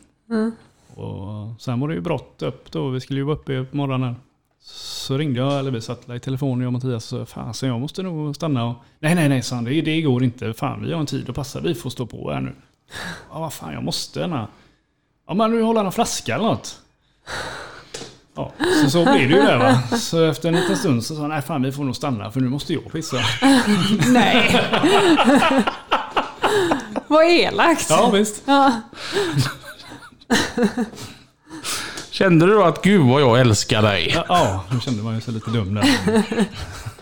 och sen var det ju brott upp då. Vi skulle ju vara uppe på morgonen. Så ringde jag, eller vi satt i telefon jag och Mattias och sa så jag måste nog stanna och Nej nej nej sa han, det, det går inte. Fan vi har en tid att passa, vi får stå på här nu. Ja vad fan jag måste. Na. Ja men du håller en flaska eller något. Ja, så, så blir det ju där va. Så efter en liten stund så sa han, nej fan vi får nog stanna för nu måste jag pissa. Nej. Vad elakt. Ja visst. Ja. Kände du då att gud vad jag älskar dig? Ja, Ja, nu kände man ju sig lite dum där.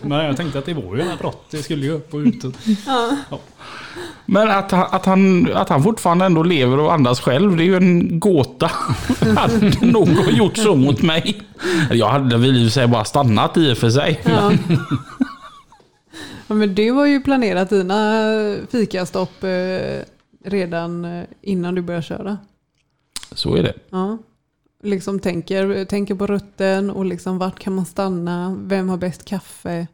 Men jag tänkte att det var ju ett brott. Det skulle ju upp och ut. Och... Men att, han- att, han, att han fortfarande ändå lever och andas själv, det är ju en gåta. hade någon gjort så mot mig? Jag hade väl i och för sig bara stannat i och för sig. Ja. ja, men du har ju planerat dina fikastopp eh, redan eh, innan du börjar köra. Så är det. Ja. Liksom tänker, tänker på rutten och liksom vart kan man stanna, vem har bäst kaffe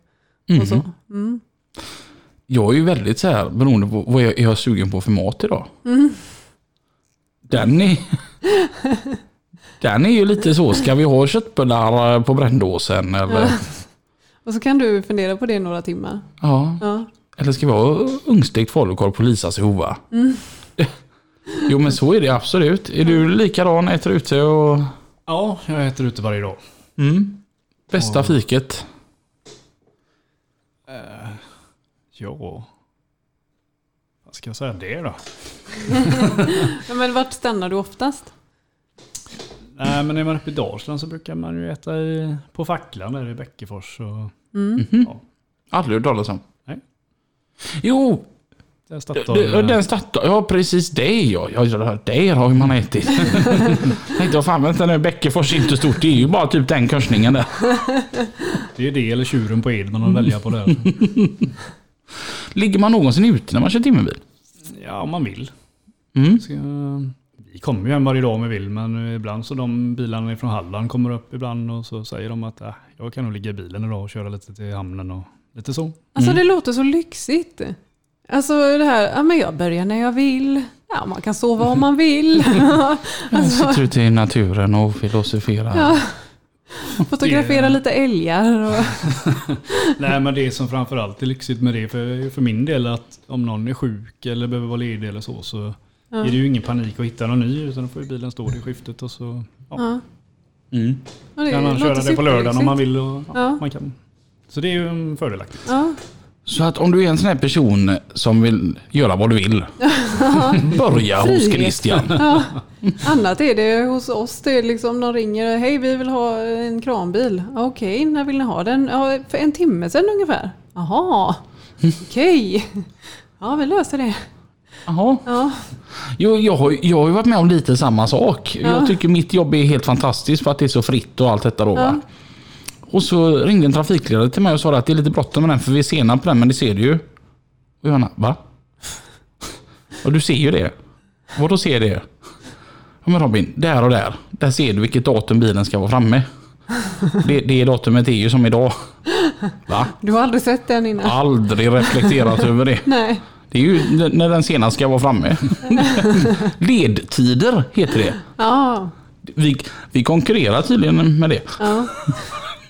och så. Mm. Jag är ju väldigt så här beroende på vad jag är sugen på för mat idag. Den är... Den är ju lite så, ska vi ha köttbullar eh, på brännåsen eller? Ja. Och så kan du fundera på det i några timmar. Ja. Ja. Eller ska vi ha ugnsstekt falukorv på Lisas hova? Jo men så är det absolut. Är du likadan, äter ute och... Ja, jag äter ute varje dag. Mm. Bästa Ja. fiket? Ja... Vad ska jag säga det då? Ja, men vart stannar du oftast? Nej, men när man är uppe i Dalsland så brukar man ju äta i, på Facklan där i Bäckefors. Och, Mm. Mhm. ja, Aldrig hört talas om. Nej. Jo, där d- Statoil, d- den Statoil. Ja precis det ja. ja. Där har ju man ätit. Tänkte jag fan vänta nu Bäckefors är inte stort. Det är ju bara typ den korsningen där. Det är det eller tjuren på Ed man har att välja på där. Ligger man någonsin ute när man kör timmerbil? Ja, om man vill. Mm. Ska, vi kommer ju hem varje dag om vi vill, men ibland så de bilarna från Halland kommer upp ibland och så säger de att äh, jag kan nog ligga i bilen idag och köra lite till hamnen och lite så. Alltså det låter så lyxigt. Alltså det här, ja men jag börjar när jag vill. Ja, man kan sova om man vill. Jag alltså, sitter ute i naturen och filosoferar. ja. Fotografera Det- lite älgar. Och, Nej, men det som framförallt är lyxigt med det för, för min del att om någon är sjuk eller behöver vara ledig eller så så ja. är det ju ingen panik att hitta någon ny utan då får ju bilen stå i skiftet och så ja, Ja. Mm. Kan man köra det på lördagen om man vill. Och, ja, Ja. Man kan. Så det är ju fördelaktigt. Ja. Så att om du är en sån här person som vill göra vad du vill. Börja hos. Christian. Ja. Annat är det hos oss. Det är liksom de ringer. Hej vi vill ha en kranbil. Okej, när vill ni ha den? Ja, för en timme sedan ungefär. Jaha, okej. Ja, vi löser det. Jaha. Ja, Jo, jag, har, jag har ju varit med om lite samma sak. Jag tycker mitt jobb är helt fantastiskt för att det är så fritt och allt detta då. Va? Och så ringde en trafikledare till mig och sa att det är lite bråttom med den för vi är sena på den men det ser du ju. Och Johanna, va? Och du ser ju det. Vadå ser det? Ja men Robin, där och där. Där ser du vilket datum bilen ska vara framme. Det, det datumet är ju som idag. Va? du har aldrig sett den innan? Aldrig reflekterat över det. Nej. Det är ju när den senast ska vara framme. Ledtider heter det. Ja, Vi, vi konkurrerar tydligen med det. ja,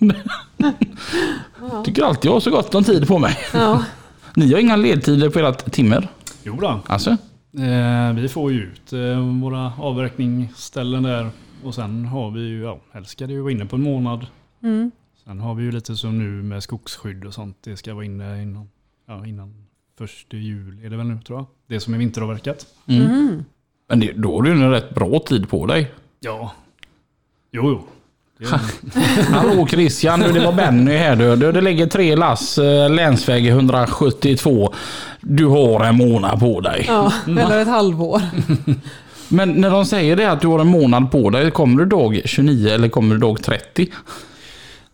Tycker alltid jag har så gott om tid på mig. ja. Ni har inga ledtider på ert timmer? Jo då. Alltså? Eh, vi får ju ut eh, våra avverkningsställen där. Och sen har vi ju, ja, helst ska det ju vara inne på en månad. Mm. Sen har vi ju lite som nu med skogsskydd och sånt. Det ska vara inne innan, ja, innan första juli är det väl nu tror jag. Det som är vinteravverkat. Mm. Mm. Men det, då har du en rätt bra tid på dig. Ja. Jo, jo. Hallå Christian, nu det var Benny här du. du. Det ligger tre lass eh, länsväg 172. Du har en månad på dig. ja, eller ett halvår. Men när de säger det att du har en månad på dig, kommer du dag 29 eller kommer du dag 30?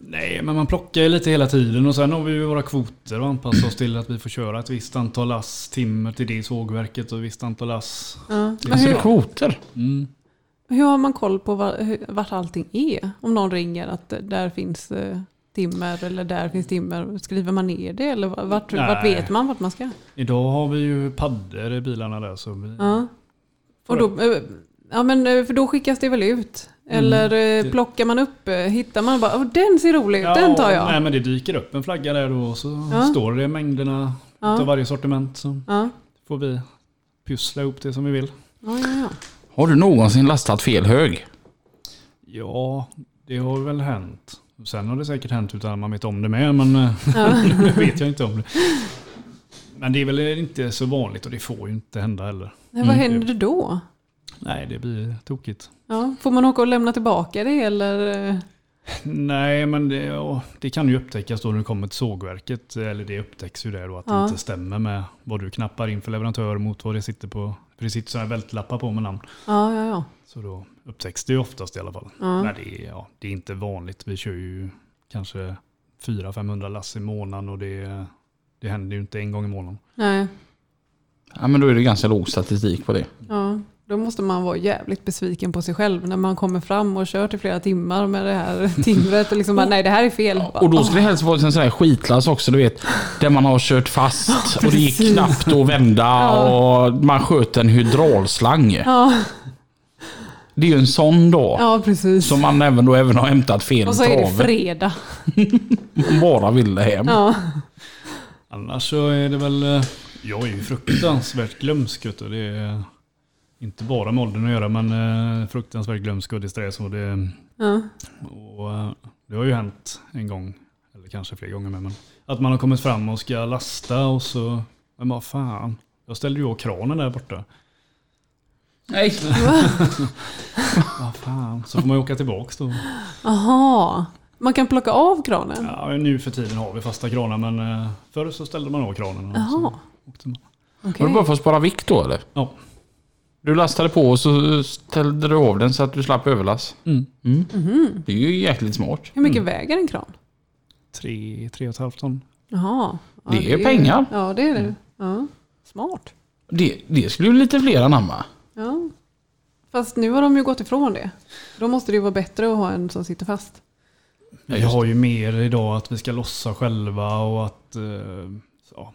nej, men man plockar ju lite hela tiden och sen har vi ju våra kvoter och anpassar oss till att vi får köra ett visst antal lass timmer till det sågverket och ett visst antal lass. Ja. Men Så det är hur, kvoter. Mm. Hur har man koll på var, vart allting är? Om någon ringer att där finns eh, timmer eller där finns timmer. Skriver man ner det eller vart, vart vet man vart man ska? Idag har vi ju paddor i bilarna där så vi, Ja. Och då, eh, ja men eh, för då skickas det väl ut? Eller eh, det- plockar man upp, eh, hittar man bara, den ser rolig ut, den tar jag. Nej men det dyker upp en flagga där då och så Ja. står det mängderna Ja. av varje sortiment. Så Ja. får vi pussla ihop det som vi vill. Ja, ja, ja. Har du någonsin lastat fel hög? Ja, det har väl hänt. Sen har det säkert hänt utan att man vet om det med, men eh, det vet jag inte om det. Men det är väl inte så vanligt och det får ju inte hända heller. Nej, vad händer då? Nej, det blir tokigt. Ja, får man åka och lämna tillbaka det eller? Nej, men det, ja, det kan ju upptäckas då när du kommer till sågverket. Eller det upptäcks ju där då att Ja. det inte stämmer med vad du knappar in för leverantör mot vad det sitter på. För det sitter sådana här vältlappar på med namn. Ja, ja, ja. Så då upptäcks det ju oftast i alla fall. Ja. Men det är, ja, det är inte vanligt. Vi kör ju kanske 400-500 lass i månaden och det, det händer ju inte en gång i månaden. Nej, Ja, men då är det ganska låg statistik på det. ja. Då måste man vara jävligt besviken på sig själv när man kommer fram och kört i flera timmar med det här timret och liksom bara, nej det här är fel. Och då ska det helst vara en sån här skitlass också, du vet. Där man har kört fast och det gick knappt att vända Ja. och man sköt en hydraulslang. Ja, Det är ju en sån då. ja, precis. Som man även då även har hämtat fel Och så är det fredag. Man bara ville hem. Ja, Annars så är det väl, eh, jag är ju fruktansvärt glömsk. Det är inte bara med åldern att göra men eh, fruktansvärt glömsk och disträ så det, ja. och, eh, det har ju hänt en gång, eller kanske fler gånger med men att man har kommit fram och ska lasta och så, men vad fan, jag ställde ju av kranen där borta. Nej. Vad fan, så får man ju åka tillbaks då. Aha. Man kan plocka av kranen? Ja, nu för tiden har vi fasta kranar men eh, förr så ställde man av kranen. och Jaha. så åkte man. Okej. Var det bara för att spara vikt då eller? Ja. Du lastade på och så ställde du av den så att du slapp överlast. Mm. Mhm. Det är ju jäkligt smart. Hur mycket väger en kran? Tre, tre och ett halvt ton. Jaha. Ja, Det är pengar. Ja, det är det. Ja. Smart. Det, det skulle ju lite fler anamma. Ja. Fast nu har de ju gått ifrån det. Då måste det ju vara bättre att ha en som sitter fast. Vi har ju mer idag att vi ska lossa själva och att... Eh, ja.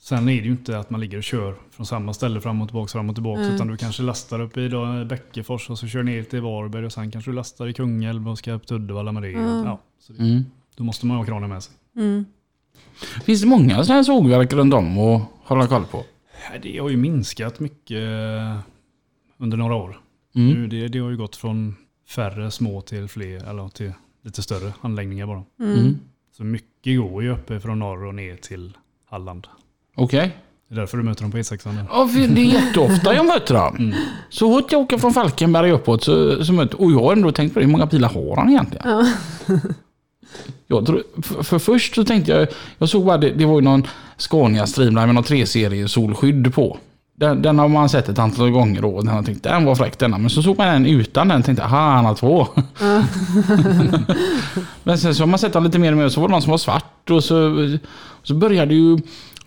Sen är det ju inte att man ligger och kör från samma ställe fram och tillbaka, fram och tillbaka. Mm. Utan du kanske lastar upp i då, Bäckefors och så kör ner till Varberg och sen kanske du lastar i Kungälv och ska upp till Uddevalla med det. Mm. Ja, så det Mm. då måste man ha kranen med sig. Mm. Finns det många sådana här sågverk runt om att hålla koll på? Nej, Det har ju minskat mycket eh, under några år. Mm. Nu, det, det har ju gått från färre små till fler, eller till lite större anläggningar bara. Mm. Mm. Så mycket går ju uppe från norr och ner till Halland. Okej. Det är därför du möter dem på E6. där. Ja, för det är jätteofta jag möter dem. Mm. Så fort jag åker från Falkenberg uppåt så, så möter Och jag har ändå tänkt på det, hur många bilar har han egentligen? Ja. Jag tror, för, för först så tänkte jag, jag såg bara det, det var ju någon Scania Streamline med någon 3-serie solskydd på. Den, den har man sett ett antal gånger då. och Den har tänkt, den var fräck denna. Men så såg man den utan den och tänkte, aha han har två. Men sen så har man sett den lite mer och mer. Så var det någon som var svart och så, så började ju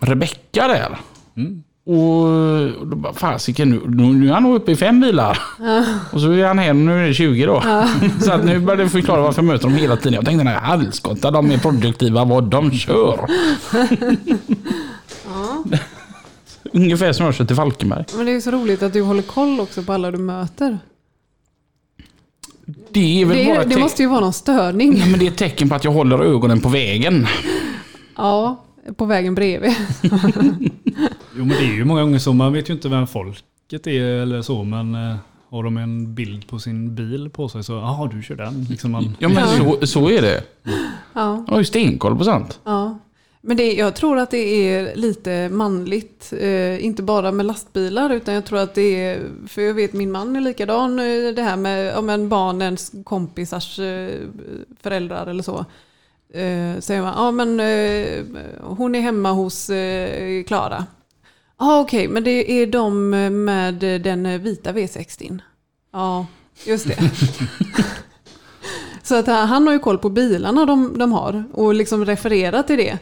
Rebecka där. Mm. Och då bara, fasiken nu, nu är han nog uppe i fem bilar. Och så är han och nu är det 20 då. så att nu började jag förklara varför jag möter dem hela tiden. Jag tänkte, nej helskotta, de är produktiva vad de kör. Ungefär som jag kör till Falkenberg. Men det är så roligt att du håller koll också på alla du möter. Det Det, det måste ju vara någon störning. Nej, men det är ett tecken på att jag håller ögonen på vägen. Ja, på vägen bredvid. Jo men det är ju många gånger så. Man vet ju inte vem folket är eller så. Men eh, har de en bild på sin bil på sig så jaha du kör den. Liksom man, Ja men så, så är det. Ja, Jag har ju stenkoll på sånt. ja. Men det, jag tror att det är lite manligt. Eh, inte bara med lastbilar utan jag tror att det är, för jag vet min man är likadan. eh, Det här med om en barnens kompisars eh, föräldrar eller så. Eh, säger man, ja men eh, hon är hemma hos eh, Klara. Ja okej, men det är de med den vita V60. Ja, just det. Så att han har ju koll på bilarna de, de har och liksom refererar till det.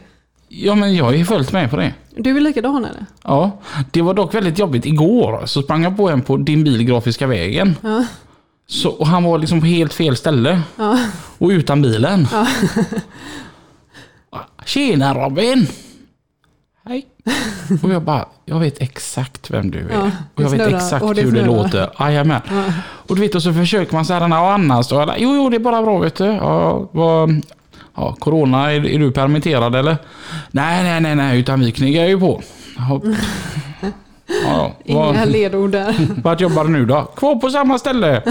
Ja men jag ju följt med på det. Du är likadan eller? Ja, det var dock väldigt jobbigt. Igår så sprang jag på en på din bil Grafiska vägen. Ja. Så, och han var liksom på helt fel ställe. Ja. Och utan bilen. Ja. Tjena Robin! Hej. Och jag bara, jag vet exakt vem du är. Ja, och jag vet snurrar. exakt Och det hur det låter. Jajamän. Ja. Och du vet, och så försöker man säga och annars då? Eller, Jo, jo, det är bara bra vet du. Ja, vad, ja, corona, är, är du permitterad eller? Nej, nej, nej, nej, utan vi knigar ju på. Ja, ja, Inga ledord där. vart jobbar du nu då? Kvar på samma ställe.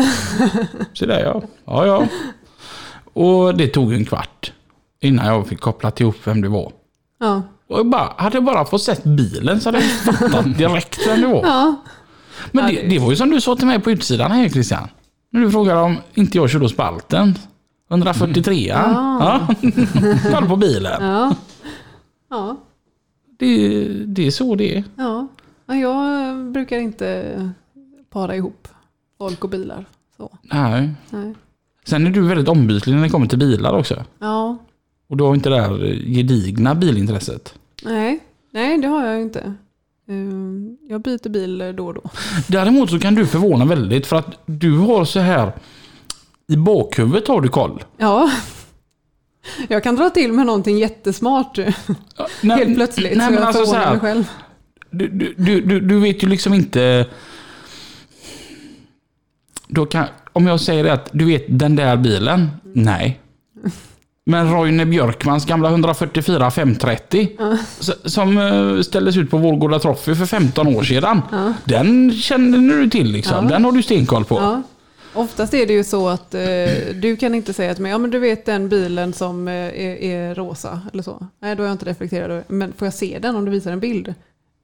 Så där ja. Ja, ja. Och det tog en kvart innan jag fick kopplat ihop vem det var. Ja. Och jag bara, hade jag bara fått sett bilen så hade jag fattat direkt vem det var. Ja. Men Ja, det, det- var ju som du sa till mig på utsidan här Christian. När du frågade om inte jag körde hos Balten. 143 ja. Kolla på bilen. Ja. Ja. Det, det är så det är. Ja. Ja. Jag brukar inte para ihop folk och bilar. Så. Nej. Nej. Sen är du väldigt ombytlig när det kommer till bilar också. Ja. Och du har inte det där gedigna bilintresset. Nej. Nej, det har jag inte. Ehm, Jag byter bil då och då. Däremot så kan du förvåna väldigt för att du har så här i bakhuvudet har du koll. Ja. Jag kan dra till med någonting jättesmart Nej, helt plötsligt. Nej, så jag alltså så förvånar här, mig själv. Du, du, du, vet ju liksom inte... Då kan, om jag säger det att du vet den där bilen? Nej. Men Roine Björkmans gamla 144 530 s- som eh, ställdes ut på Vårgårda Trophy för 15 år sedan. Den känner du till liksom. Ja. Den har du stenkoll på. Oftast är det ju så att eh, du kan inte säga till mig, ja men du vet den bilen som eh, är, är rosa eller så. Nej, då är jag inte reflekterad över Men får jag se den om du visar en bild?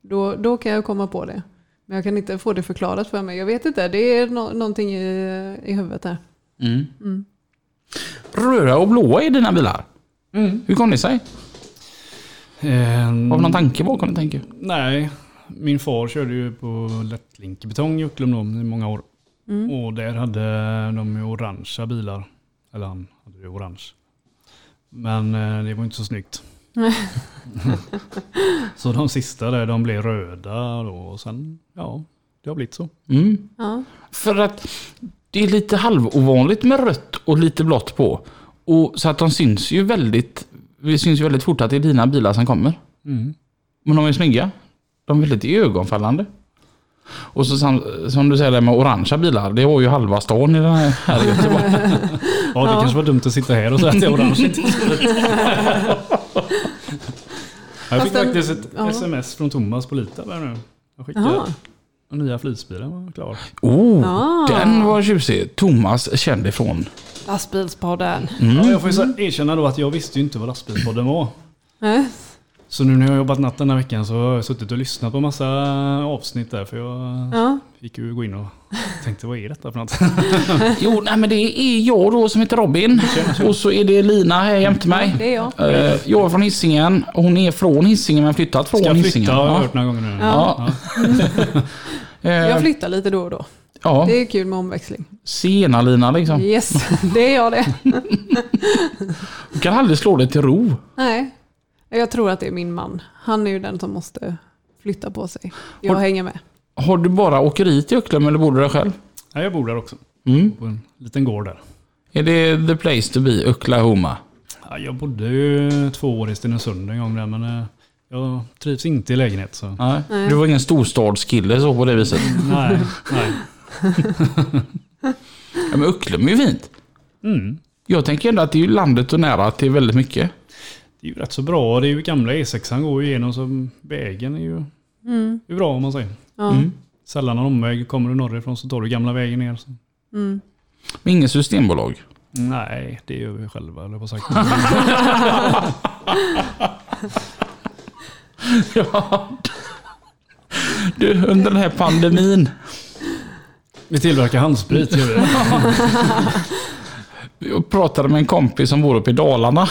Då, då kan jag komma på det. Men jag kan inte få det förklarat för mig. Jag vet inte, det är no någonting i, i huvudet här. Mm. Röda och blåa är dina bilar. Hur kom det sig? Ehm, Har vi någon tanke bakom det tänker du? Nej, min far körde ju på lättlinkebetong i Ucklum då, i många år. Och där hade de ju orangea bilar. Eller han hade ju orange. Men eh, det var inte så snyggt. så de sista där, de blev röda då. Och sen, ja, det har blivit så. Mm. Ja. För att det är lite halvovanligt med rött och lite blått på. Och så att de syns ju väldigt, det syns ju väldigt fort att det är dina bilar som kommer. Mm. Men de är snygga. De är väldigt ögonfallande. Och så som, som du säger det med orangea bilar, det var ju halva stan i den här, här i Göteborg. Ja, det kanske var dumt att sitta här och säga att det är orange. jag fick Fast faktiskt ett ja. sms från Thomas på Lita där nu. Jag skickade Jaha. den nya flisbilen var klar. Oh, Ah. den var tjusig. Thomas känd ifrån. Lastbilspodden. Ja, jag får ju så erkänna då att jag visste ju inte vad lastbilspodden var. Så nu när jag har jobbat natt den här veckan så har jag suttit och lyssnat på massa avsnitt där. För jag Ja. fick ju gå in och tänkte vad är detta för något? Jo, nej men det är jag då som heter Robin. Och så är det Lina här jämte mig. Det är jag. Eh, Jag är från Hisingen. Hon är från Hisingen men flyttat från Ska jag Hisingen. flytta har jag Ja. hört några gånger nu. Ja. Eh, Jag flyttar lite då och då. ja. Det är kul med omväxling. Sena Lina liksom. Yes, det är jag det. Du kan aldrig slå dig till ro. Nej, jag tror att det är min man. Han är ju den som måste flytta på sig. Jag Har- hänger med. Har du bara åkeriet i Ucklum eller bor du där själv? Ja, jag bor där också. Mm. På en liten gård där. Är det the place to be, Oklahoma? Ja, jag bodde ju två år i Stenungsund en gång där men eh, jag trivs inte i lägenhet så. Nej. Nej. Du var ingen storstadskille så på det viset. Nej, nej. Ja, men Ucklum är ju fint. Mm. Jag tänker ändå att det är landet och nära till väldigt mycket. Det är ju rätt så bra. Det är ju gamla E6 går ju igenom så vägen är ju Mm. är bra om man säger. Ja. Mm. Sällan någon omväg. Kommer du norrifrån så tar du gamla vägen ner. Så. Mm. Men ingen systembolag. Nej, det gör vi själva eller vad sagt. ja. Du, under den här pandemin. vi tillverkar handsprit gör vi. Jag pratade med en kompis som bor uppe i Dalarna.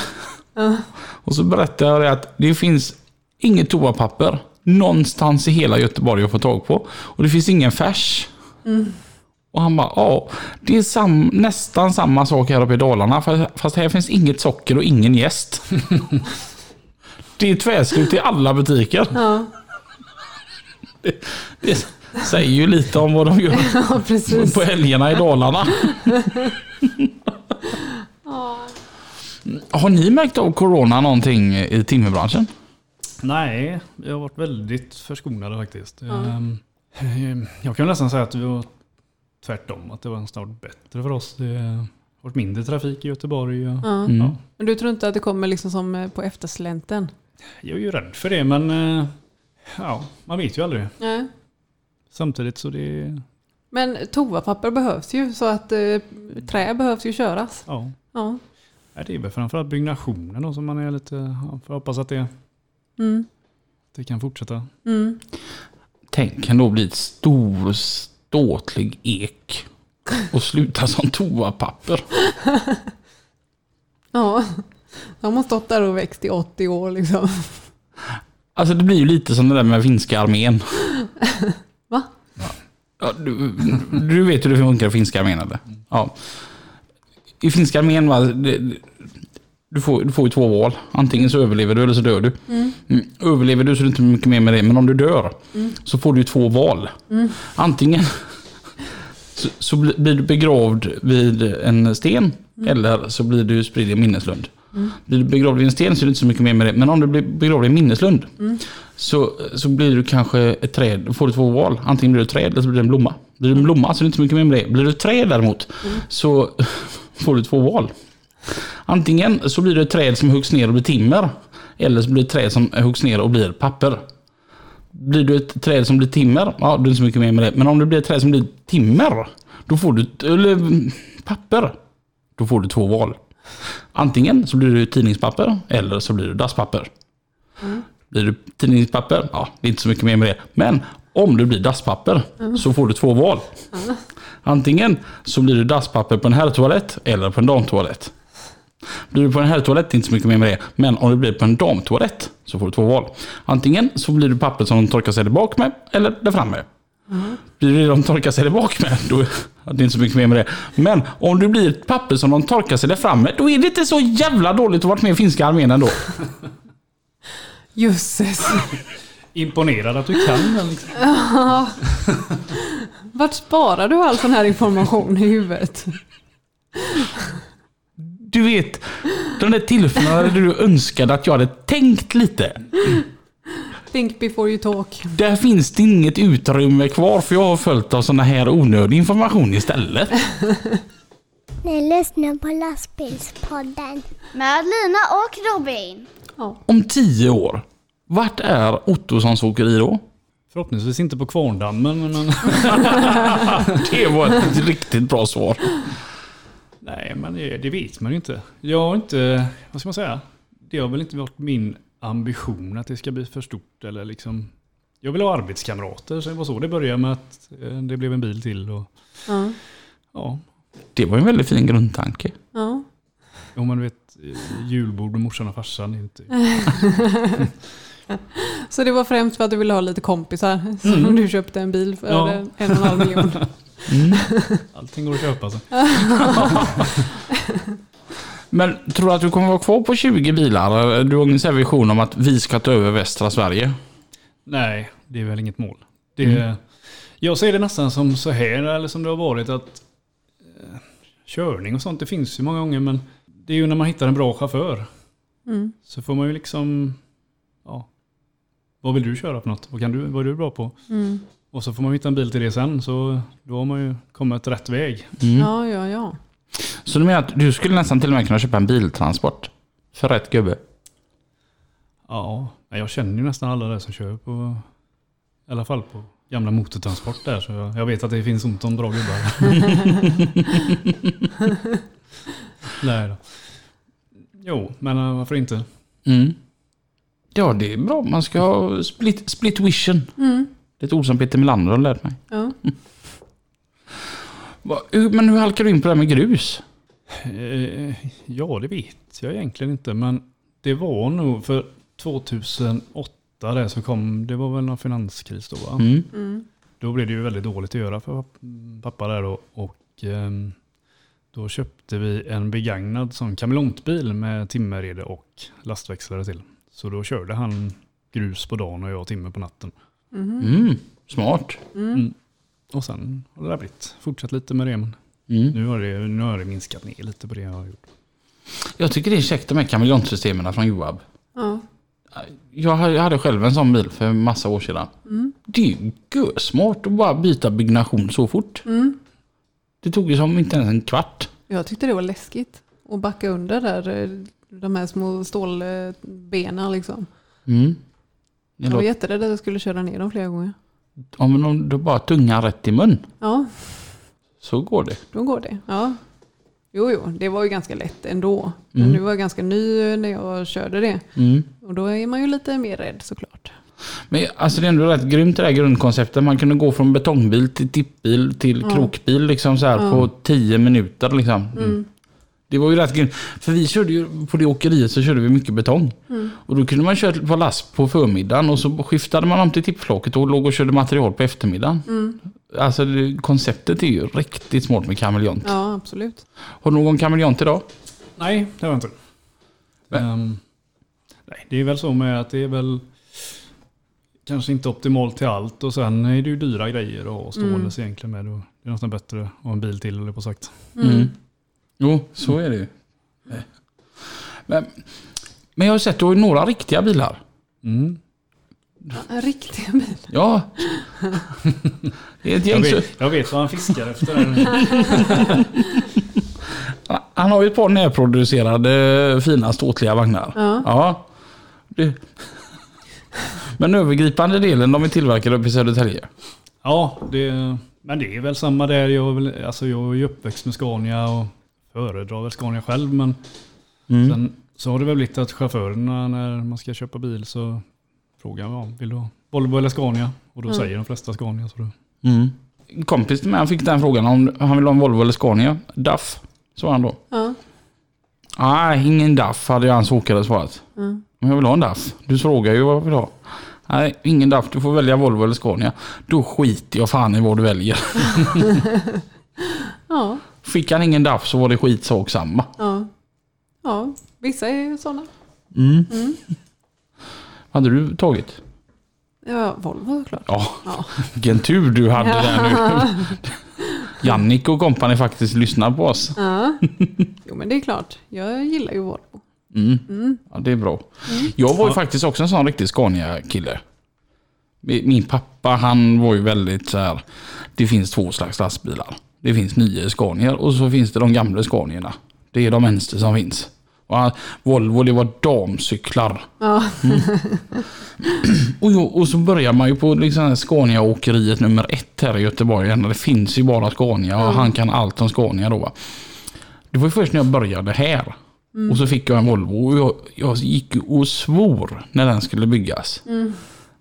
Och så berättade jag det att det finns inget toapapper någonstans i hela Göteborg att få tag på. Och det finns ingen färs. Och han bara, ja, det är sam, nästan samma sak här uppe i Dalarna. Fast, här finns inget socker och ingen gäst. det är tvärslut i alla butiker. Ja. Det, det säger ju lite om vad de gör ja, på helgerna i Dalarna. Har ni märkt av corona någonting i timmerbranschen? Nej, vi har varit väldigt förskonade faktiskt. Ehm, Jag kan nästan säga att vi var tvärtom. Att det var snart bättre för oss. Det har varit mindre trafik i Göteborg. Och. Mm. ja. Men du tror inte att det kommer liksom som eh, på efterslänten? Jag är ju rädd för det men eh, ja, man vet ju aldrig. Nej. Samtidigt så det... Men toapapper behövs ju så att eh, trä behövs ju köras. Ja. Ja. Nej, det är väl framförallt byggnationen då som man är lite... Ja, får hoppas att det, Mm. det kan fortsätta. Mm. Tänk kan då bli ett stor ståtlig ek och sluta som toapapper. Ja, de har stått där och växt i 80 år liksom. Alltså det blir ju lite som det där med finska armén. Va? Ja, du, du vet hur det funkar i finska armén eller? Ja. I finska armén, va, det, du, får, du får ju två val. Antingen så överlever du eller så dör du. Mm. Överlever du så är det inte mycket mer med det. Men om du dör så får du ju två val. Antingen så, så bli- blir du begravd vid en sten eller så blir du spridd i en minneslund. Blir du begravd vid en sten så är det inte så mycket mer med det. Men om du blir begravd i en minneslund så, så blir du kanske ett träd. Då får du två val. Antingen blir du ett träd eller så blir du en blomma. Blir du en blomma så är det inte så mycket mer med det. Blir du ett träd däremot så får du två val. Antingen så blir det ett träd som huggs ner och blir timmer. Eller så blir det ett träd som huggs ner och blir papper. Blir du ett träd som blir timmer, ja då är det inte så mycket mer med det. Men om det blir ett träd som blir timmer, då får du, eller mm, papper, då får du två val. Antingen så blir du tidningspapper eller så blir du dasspapper. Blir du tidningspapper, ja det är inte så mycket mer med det. Men om du blir dasspapper så får du två val. Antingen så blir du dasspapper på en herrtoalett eller på en damtoalett. Blir du på en herrtoalett, inte så mycket mer med det. Men om du blir på en damtoalett så får du två val. Antingen så blir du papper som de torkar sig där bak med eller där framme. Blir det det de torkar sig där bak med, då är det inte så mycket mer med det. Men om du blir ett papper som de torkar sig där framme, då är det inte så jävla dåligt att varit med i finska armén ändå. Jösses. Imponerad att du kan den liksom. Vart sparar du all sån här information i huvudet? Du vet, de där tillfällena där du önskade att jag hade tänkt lite. Think before you talk. Där finns det inget utrymme kvar för jag har följt av såna här onödig information istället. Ni lyssnar på lastbilspodden. Med Lina och Robin. Ja. Om tio år, vart är Ottossons åkeri då? Förhoppningsvis inte på Kvarndammen, men... Det var ett riktigt bra svar. Nej, men det, det vet man ju inte. Jag har inte, vad ska man säga? Det har väl inte varit min ambition att det ska bli för stort eller liksom. Jag vill ha arbetskamrater, så det var så det började med att eh, det blev en bil till och Ja. ja. Det var en väldigt fin grundtanke. ja. Om man vet eh, julbord med morsan och farsan. Inte. Så det var främst för att du ville ha lite kompisar som du köpte en bil för Ja. en och en halv miljon. Allting går att köpa. Så. Men tror du att du kommer vara kvar på 20 bilar? Du har ingen sån vision om att vi ska ta över västra Sverige? Nej, det är väl inget mål. Det, Jag ser det nästan som så här, eller som det har varit att eh, körning och sånt, det finns ju många gånger, men det är ju när man hittar en bra chaufför. Mm. Så får man ju liksom, vad vill du köra för något? Vad, kan du, vad är du bra på? Mm. Och så får man hitta en bil till det sen, så då har man ju kommit rätt väg. Mm. Ja, ja, ja. Så du menar att du skulle nästan till och med kunna köpa en biltransport? För rätt gubbe? Ja, jag känner ju nästan alla där som kör på, i alla fall på gamla motortransport där, så jag, jag vet att det finns ont om bra gubbar. Nej då. Jo, men eh, varför inte? Mm. Ja, det är bra. Man ska ha split, split vision. Mm. Det är ett ord som Peter Melander har lärt mig. ja. Men hur halkar du in på det här med grus? Eh, ja, det vet jag egentligen inte, men det var nog för 2008 där så kom, det var väl någon finanskris då va? Mm. Mm. Då blev det ju väldigt dåligt att göra för pappa där då. Och ehm, då köpte vi en begagnad sån kameleontbil med timmerrede och lastväxlare till. Så då körde han grus på dagen och jag timmer på natten. Mhm. Mm. Smart. Mm. Och sen har det där blivit. Fortsatt lite med det men Mm. nu har det, nu har det minskat ner lite på det jag har gjort. Jag tycker det är käckt de här kameleontsystemen från Joab. Ja. Jag hade- jag hade själv en sån bil för massa år sedan. Mm. Det är ju smart att bara byta byggnation så fort. Mm. Det tog ju som inte ens en kvart. Jag tyckte det var läskigt att backa under där. De här små stålbenen liksom. Mm. Jag var jätterädd att jag skulle köra ner dem flera gånger. ja, men om du bara tungan rätt i mun Ja, så går det. då går det. Ja. Jo, jo, det var ju ganska lätt ändå. Men nu var jag ganska ny när jag körde det. Mm. Och då är man ju lite mer rädd såklart. Men alltså det är ändå rätt grymt det där grundkonceptet. Man kunde gå från betongbil till tippbil till krokbil liksom så här på 10 minuter liksom. Det var ju rätt grymt. För vi körde ju, på det åkeriet så körde vi mycket betong. Och då kunde man köra på last på förmiddagen och så skiftade man om till tippflaket och låg och körde material på eftermiddagen. Alltså det, konceptet är ju riktigt smart med kameleont. Ja, absolut. Har du någon kameleont idag? Nej, det har jag inte. Ehm, nej, det är väl så med att det är väl kanske inte optimalt till allt och sen är det ju dyra grejer att ha ståendes egentligen med. Och det är nästan bättre att ha en bil till eller på sagt. Mm. Jo, så är det ju. Men, men jag har sett att du har ju några riktiga bilar. Mm. En riktig bil. Ja. Det är ett gäng Jag, vet, jag vet vad han fiskar efter. Han har ju ett par närproducerade fina ståtliga vagnar. Ja. Ja. Det. Men övergripande delen de är tillverkade uppe i Södertälje. Ja, det, men det är väl samma där. Jag alltså jag är ju uppväxt med Scania och föredrar väl Scania själv. Men Mm. sen så har det väl blivit att chaufförerna när man ska köpa bil så frågar ja, vill du ha Volvo eller Scania? Och då säger de flesta Scania. Så då, Mm. En kompis till mig han fick den frågan om han vill ha en Volvo eller Scania. DAF, sa han då. Ja. Nej, ingen DAF hade hans åkare svarat. Mm. Men jag vill ha en DAF. Du frågar ju vad jag vill ha. Nej, ingen DAF. Du får välja Volvo eller Scania. Då skiter jag fan i vad du väljer. Ja. Fick han ingen DAF så var det skitsak samma. Ja. ja, vissa är ju sådana. Mm. Vad hade du tagit? Ja, Volvo såklart. Ja, Ja. vilken tur du hade där nu. Jannik och kompani faktiskt lyssnar på oss. Ja. Jo men det är klart, jag gillar ju Volvo. Mm. Ja, det är bra. Jag var ju faktiskt också en sån riktig Scania-kille. Min pappa han var ju väldigt så här. Det finns två slags lastbilar. Det finns nya Scanier och så finns det de gamla Scanierna. Det är de äldsta som finns. Och Volvo det var damcyklar. Ja. Och, jo, och så börjar man ju på liksom Scania-åkeriet nummer ett här i Göteborg. Det finns ju bara Scania och han kan allt om Scania då. va. Det var först när jag började här. Och så fick jag en Volvo och jag, jag gick och svor när den skulle byggas.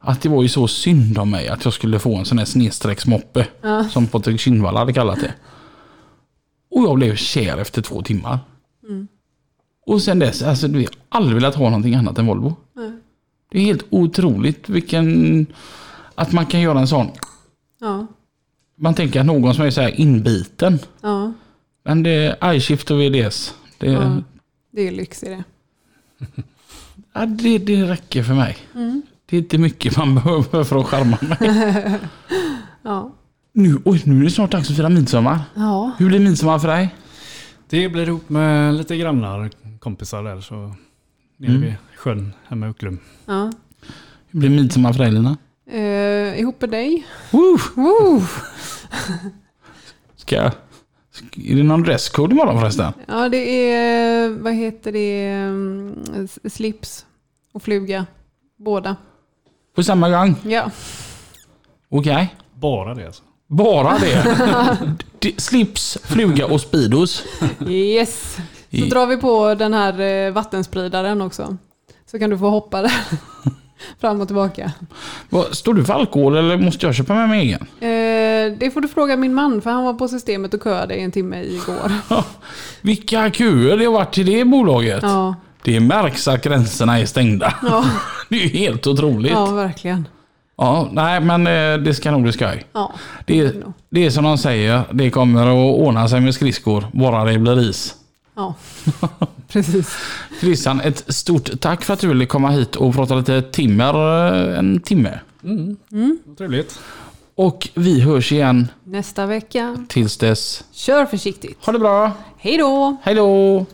Att det var ju så synd om mig att jag skulle få en sån här snedstrecksmoppe. Som Patrik Kindvall hade kallat det. Och jag blev kär efter två timmar. Och sen dess, alltså du har aldrig velat ha någonting annat än Volvo. Det är helt otroligt vilken... Att man kan göra en sån... Ja. Man tänker att någon som är så här inbiten. ja, Men det är iShift och VDS. Det, Ja. det är lyx i det. ja, det, det räcker för mig. Det är inte mycket man behöver för att charma mig. Ja. Nu, oj, nu är det snart dags att fira midsommar. Ja. Hur blir midsommar för dig? det blir ihop med lite grannar, kompisar där. Så nere Mm. vid sjön hemma i Ucklum. ja. Hur blir midsommar för dig Lina? Eh, ihop med dig. Woo! Woo! Ska jag... Är det någon dresscode imorgon förresten? Ja, det är, vad heter det, mm, slips och fluga. Båda. På samma gång? Ja. Okej. Bara det alltså. Bara det? D- Slips, fluga och Speedos. Yes. Så I- drar vi på den här eh, vattenspridaren också. Så kan du få hoppa där. Fram och tillbaka. Vad, Står du för alkohol eller måste jag köpa med mig egen? Eh, det får du fråga min man för han var på systemet och köade i en timme igår. Vilka köer det har varit till det bolaget. Ja, Det märks att gränserna är stängda. ja, Det är ju helt otroligt. ja Ja, verkligen. nej men eh, det ska nog bli skoj. Ja, Det det är det är som de säger, det kommer att ordna sig med skridskor, bara det blir is. ja. precis. Christian, ett stort tack för att du ville komma hit och prata lite timmer, eh, en timme. Vad Trevligt. Och vi hörs igen Nästa vecka. tills dess. Kör försiktigt. Ha det bra! Hej då! Hej då!